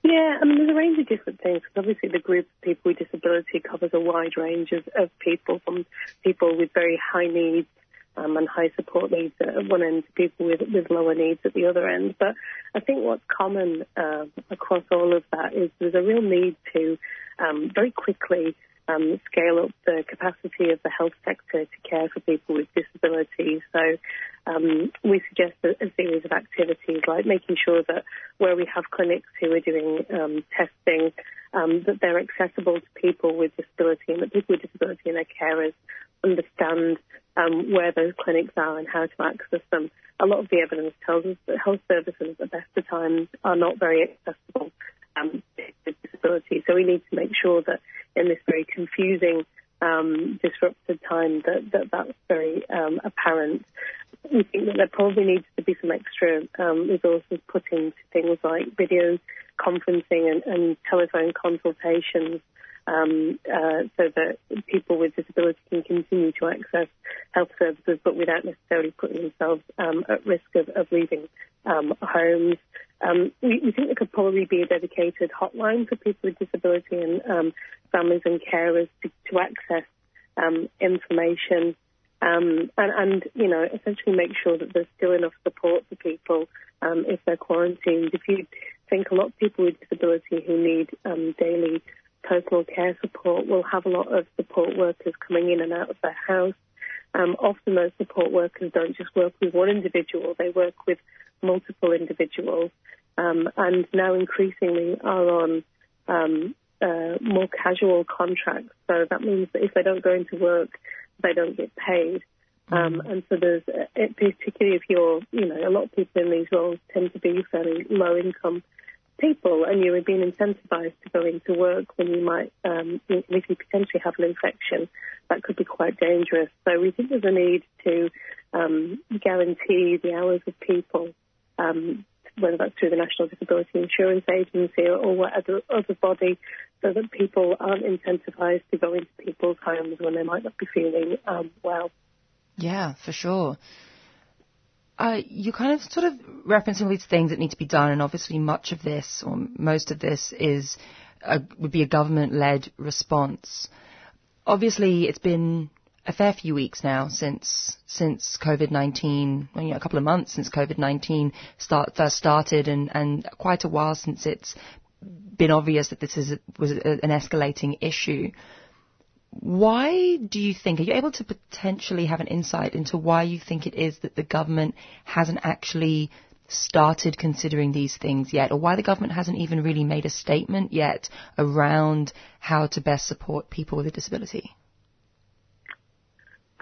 Yeah, I mean, there's a range of different things. Obviously, the group of people with disability covers a wide range of, of people, from people with very high needs um, and high support needs at one end to people with, with lower needs at the other end. But I think what's common uh, across all of that is there's a real need to um, very quickly um, scale up the capacity of the health sector to care for people with disabilities. So um, we suggest a, a, series of activities like making sure that where we have clinics who are doing um, testing, um, that they're accessible to people with disability and that people with disability and their carers understand um, where those clinics are and how to access them. A lot of the evidence tells us that health services at the best of times are not very accessible um, with disability. So we need to make sure that in this very confusing, um, disrupted time that, that that's very um, apparent. We think that there probably needs to be some extra um, resources put into things like video conferencing and, and telephone consultations um, uh, so that people with disability can continue to access health services, but without necessarily putting themselves um, at risk of, of leaving um, homes. Um, we, we, think there could probably be a dedicated hotline for people with disability and um, families and carers to, to access um, information. and, and, you know, essentially make sure that there's still enough support for people if they're quarantined. If you think a lot of people with disability who need daily personal care support will have a lot of support workers coming in and out of their house. Um, often those support workers don't just work with one individual, they work with multiple individuals um, and now increasingly are on um, uh, more casual contracts. So that means that if they don't go into work, they don't get paid. Um, and so there's, uh, particularly if you're, you know, a lot of people in these roles tend to be fairly low income people and you are being incentivized to go into work when you might, um, if you potentially have an infection, that could be quite dangerous. So we think there's a need to um, guarantee the hours of people um, whether that's through the National Disability Insurance Agency or, or whatever other body, so that people aren't incentivised to go into people's homes when they might not be feeling um, well. Yeah, for sure. Uh, you kind of sort of referencing all these things that need to be done, and obviously much of this, or most of this, is a, would be a government-led response. Obviously, it's been a fair few weeks now since since COVID-19, you know, a couple of months since COVID-19 start, first started, and, and quite a while since it's been obvious that this is was an escalating issue. Why do you think, are you able to potentially have an insight into why you think it is that the government hasn't actually started considering these things yet, or why the government hasn't even really made a statement yet around how to best support people with a disability?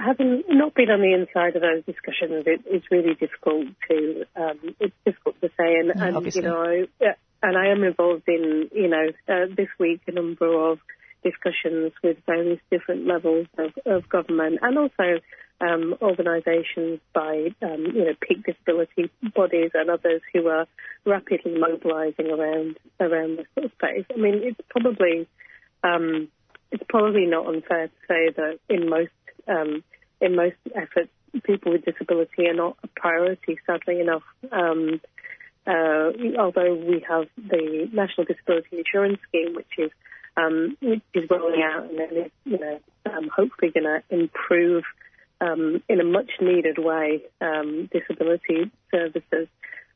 Having not been on the inside of those discussions, it, it's really difficult to um, it's difficult to say, and, Yeah, and obviously. you know, and I am involved in you know uh, this week a number of discussions with various different levels of, of government and also um, organisations by um, you know peak disability bodies and others who are rapidly mobilising around around this sort of space. I mean, it's probably um, it's probably not unfair to say that in most um, in most efforts, people with disability are not a priority. Sadly enough, um, uh, although we have the National Disability Insurance Scheme, which is um, which is rolling out and then is, you know um, hopefully going to improve um, in a much needed way um, disability services.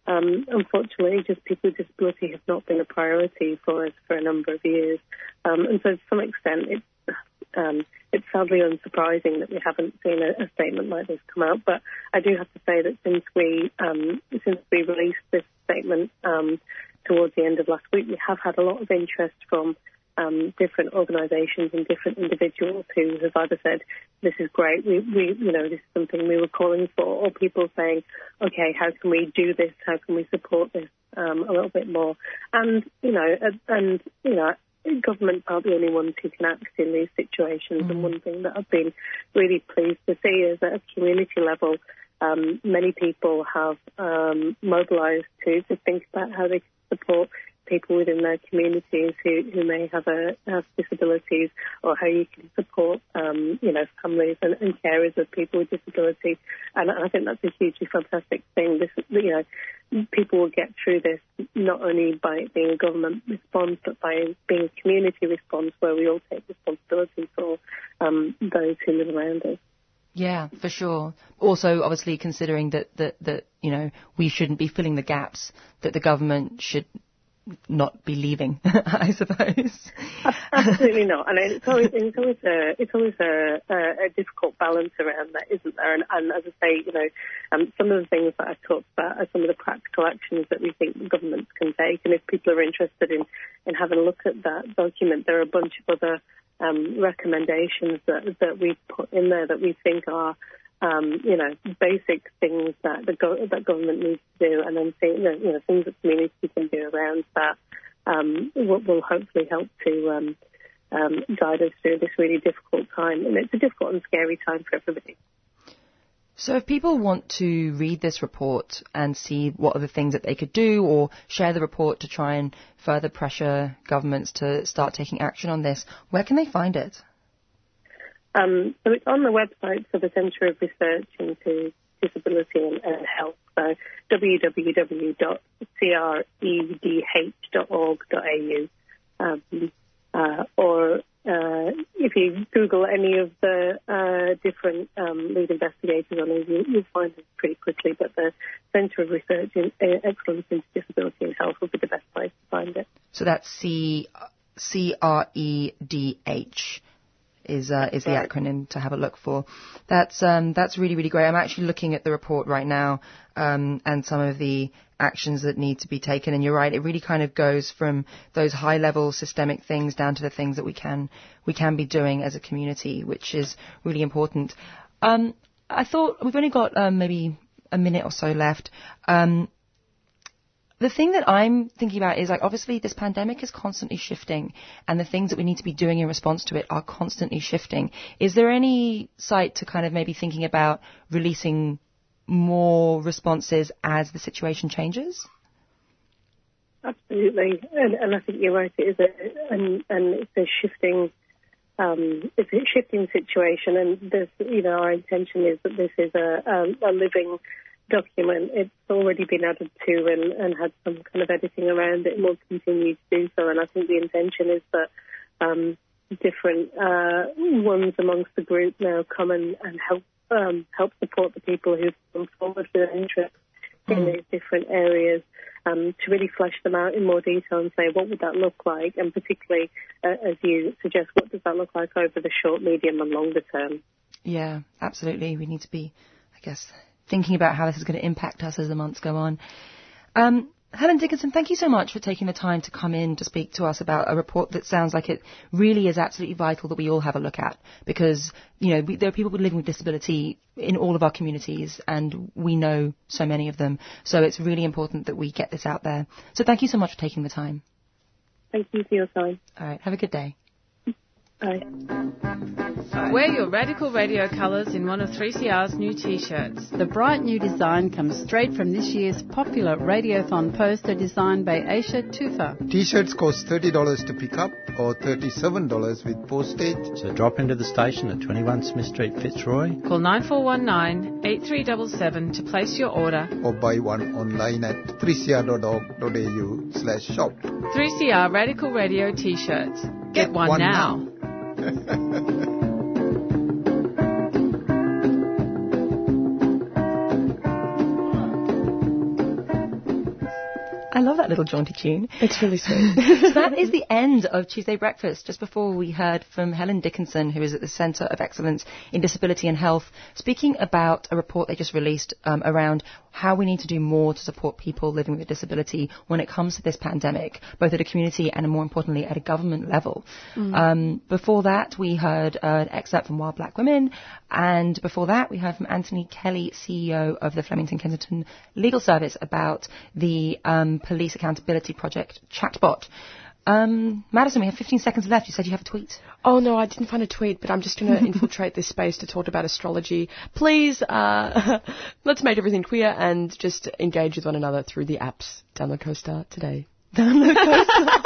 Um, unfortunately, just people with disability have not been a priority for us for a number of years, um, and so to some extent, it's um, it's sadly unsurprising that we haven't seen a, a statement like this come out. But I do have to say that since we um, since we released this statement um, towards the end of last week, we have had a lot of interest from um, different organisations and different individuals who have either said, "This is great, we, we, you know, this is something we were calling for," or people saying, "Okay, how can we do this? How can we support this um, a little bit more?" And you know, and, and you know, governments aren't the only ones who can act in these situations. And one thing that I've been really pleased to see is that at a community level, um, many people have um, mobilised to, to think about how they can support people within their communities who, who may have a have disabilities or how you can support um, you know families and, and carers of people with disabilities. and I think that's a hugely fantastic thing this you know people will get through this not only by being a government response but by being a community response where we all take responsibility for um, those who live around us. Yeah, for sure. Also, obviously, considering that, that, that, you know, we shouldn't be filling the gaps that the government should not be leaving, I suppose. Absolutely not. And it's always it's always a it's always a, a, a difficult balance around that, isn't there? And, and as I say, you know, um, some of the things that I've talked about are some of the practical actions that we think governments can take. And if people are interested in in having a look at that document, there are a bunch of other um, recommendations that that we put in there that we think are um, you know, basic things that the go- that government needs to do, and then you know, things that community can do around that um, will, will hopefully help to um, um, guide us through this really difficult time. And it's a difficult and scary time for everybody. So if people want to read this report and see what are the things that they could do or share the report to try and further pressure governments to start taking action on this, where can they find it? Um, so it's on the website for the Centre of Research into Disability and, and Health, so www.credh.org.au. Um, uh, or uh, if you Google any of the uh, different um, lead investigators on it, you, you'll find it pretty quickly. But the Centre of Research in uh, Excellence into Disability and Health will be the best place to find it. So that's C C R E D H is uh, is the Right. acronym to have a look for. That's um, that's really really great. I'm actually looking at the report right now um, and some of the actions that need to be taken. And you're right, it really kind of goes from those high level systemic things down to the things that we can we can be doing as a community, which is really important. Um, I thought we've only got um, maybe a minute or so left. Um, the thing that I'm thinking about is like obviously this pandemic is constantly shifting and the things that we need to be doing in response to it are constantly shifting. Is there any site to kind of maybe thinking about releasing more responses as the situation changes? Absolutely, and, and I think you're right. It is a and, and it's a shifting, um, it's a shifting situation, and there's you know our intention is that this is a um, a living document. It's already been added to and, and had some kind of editing around it, and will continue to do so. And I think the intention is that um, different uh, ones amongst the group now come and, and help um, help support the people who've come forward with an interest in Mm. these different areas um, to really flesh them out in more detail and say what would that look like, and particularly uh, as you suggest, what does that look like over the short, medium, and longer term. Yeah, absolutely. We need to be, I guess, thinking about how this is going to impact us as the months go on. Um, Helen Dickinson, thank you so much for taking the time to come in to speak to us about a report that sounds like it really is absolutely vital that we all have a look at because, you know, we, there are people living with disability in all of our communities and we know so many of them. So it's really important that we get this out there. So thank you so much for taking the time. Thank you for your time. All right. Have a good day. Bye. Wear your Radical Radio colours in one of 3CR's new t-shirts. The bright new design comes straight from this year's popular Radiothon poster designed by Aisha Tufa. T-shirts cost $30 to pick up or $37 with postage. So drop into the station at 21 Smith Street, Fitzroy. Call 9419 8377 to place your order. or buy one online at 3cr.org.au slash shop. 3CR Radical Radio t-shirts. Get, one, one now. I love that little jaunty tune. It's really sweet. so that is the end of Tuesday Breakfast. Just before we heard from Helen Dickinson, who is at the Centre of Excellence in Disability and Health, speaking about a report they just released um, around how we need to do more to support people living with a disability when it comes to this pandemic, both at a community and more importantly at a government level. Mm. Um, before that, we heard an excerpt from Wild Black Women, and before that, we heard from Anthony Kelly, CEO of the Flemington Kensington Legal Service, about the um, Police Accountability Project chatbot. Um, Madison, we have 15 seconds left. You said you have a tweet. Oh no, I didn't find a tweet, but I'm just going to infiltrate this space to talk about astrology. Please, uh, let's make everything queer and just engage with one another through the apps. Download CoStar today. Download CoStar.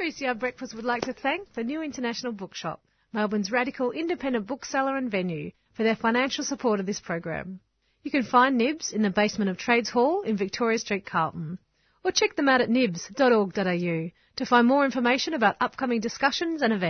3CR Breakfast would like to thank the New International Bookshop, Melbourne's radical independent bookseller and venue, for their financial support of this program. You can find Nibs in the basement of Trades Hall in Victoria Street, Carlton, or check them out at nibs.org.au to find more information about upcoming discussions and events.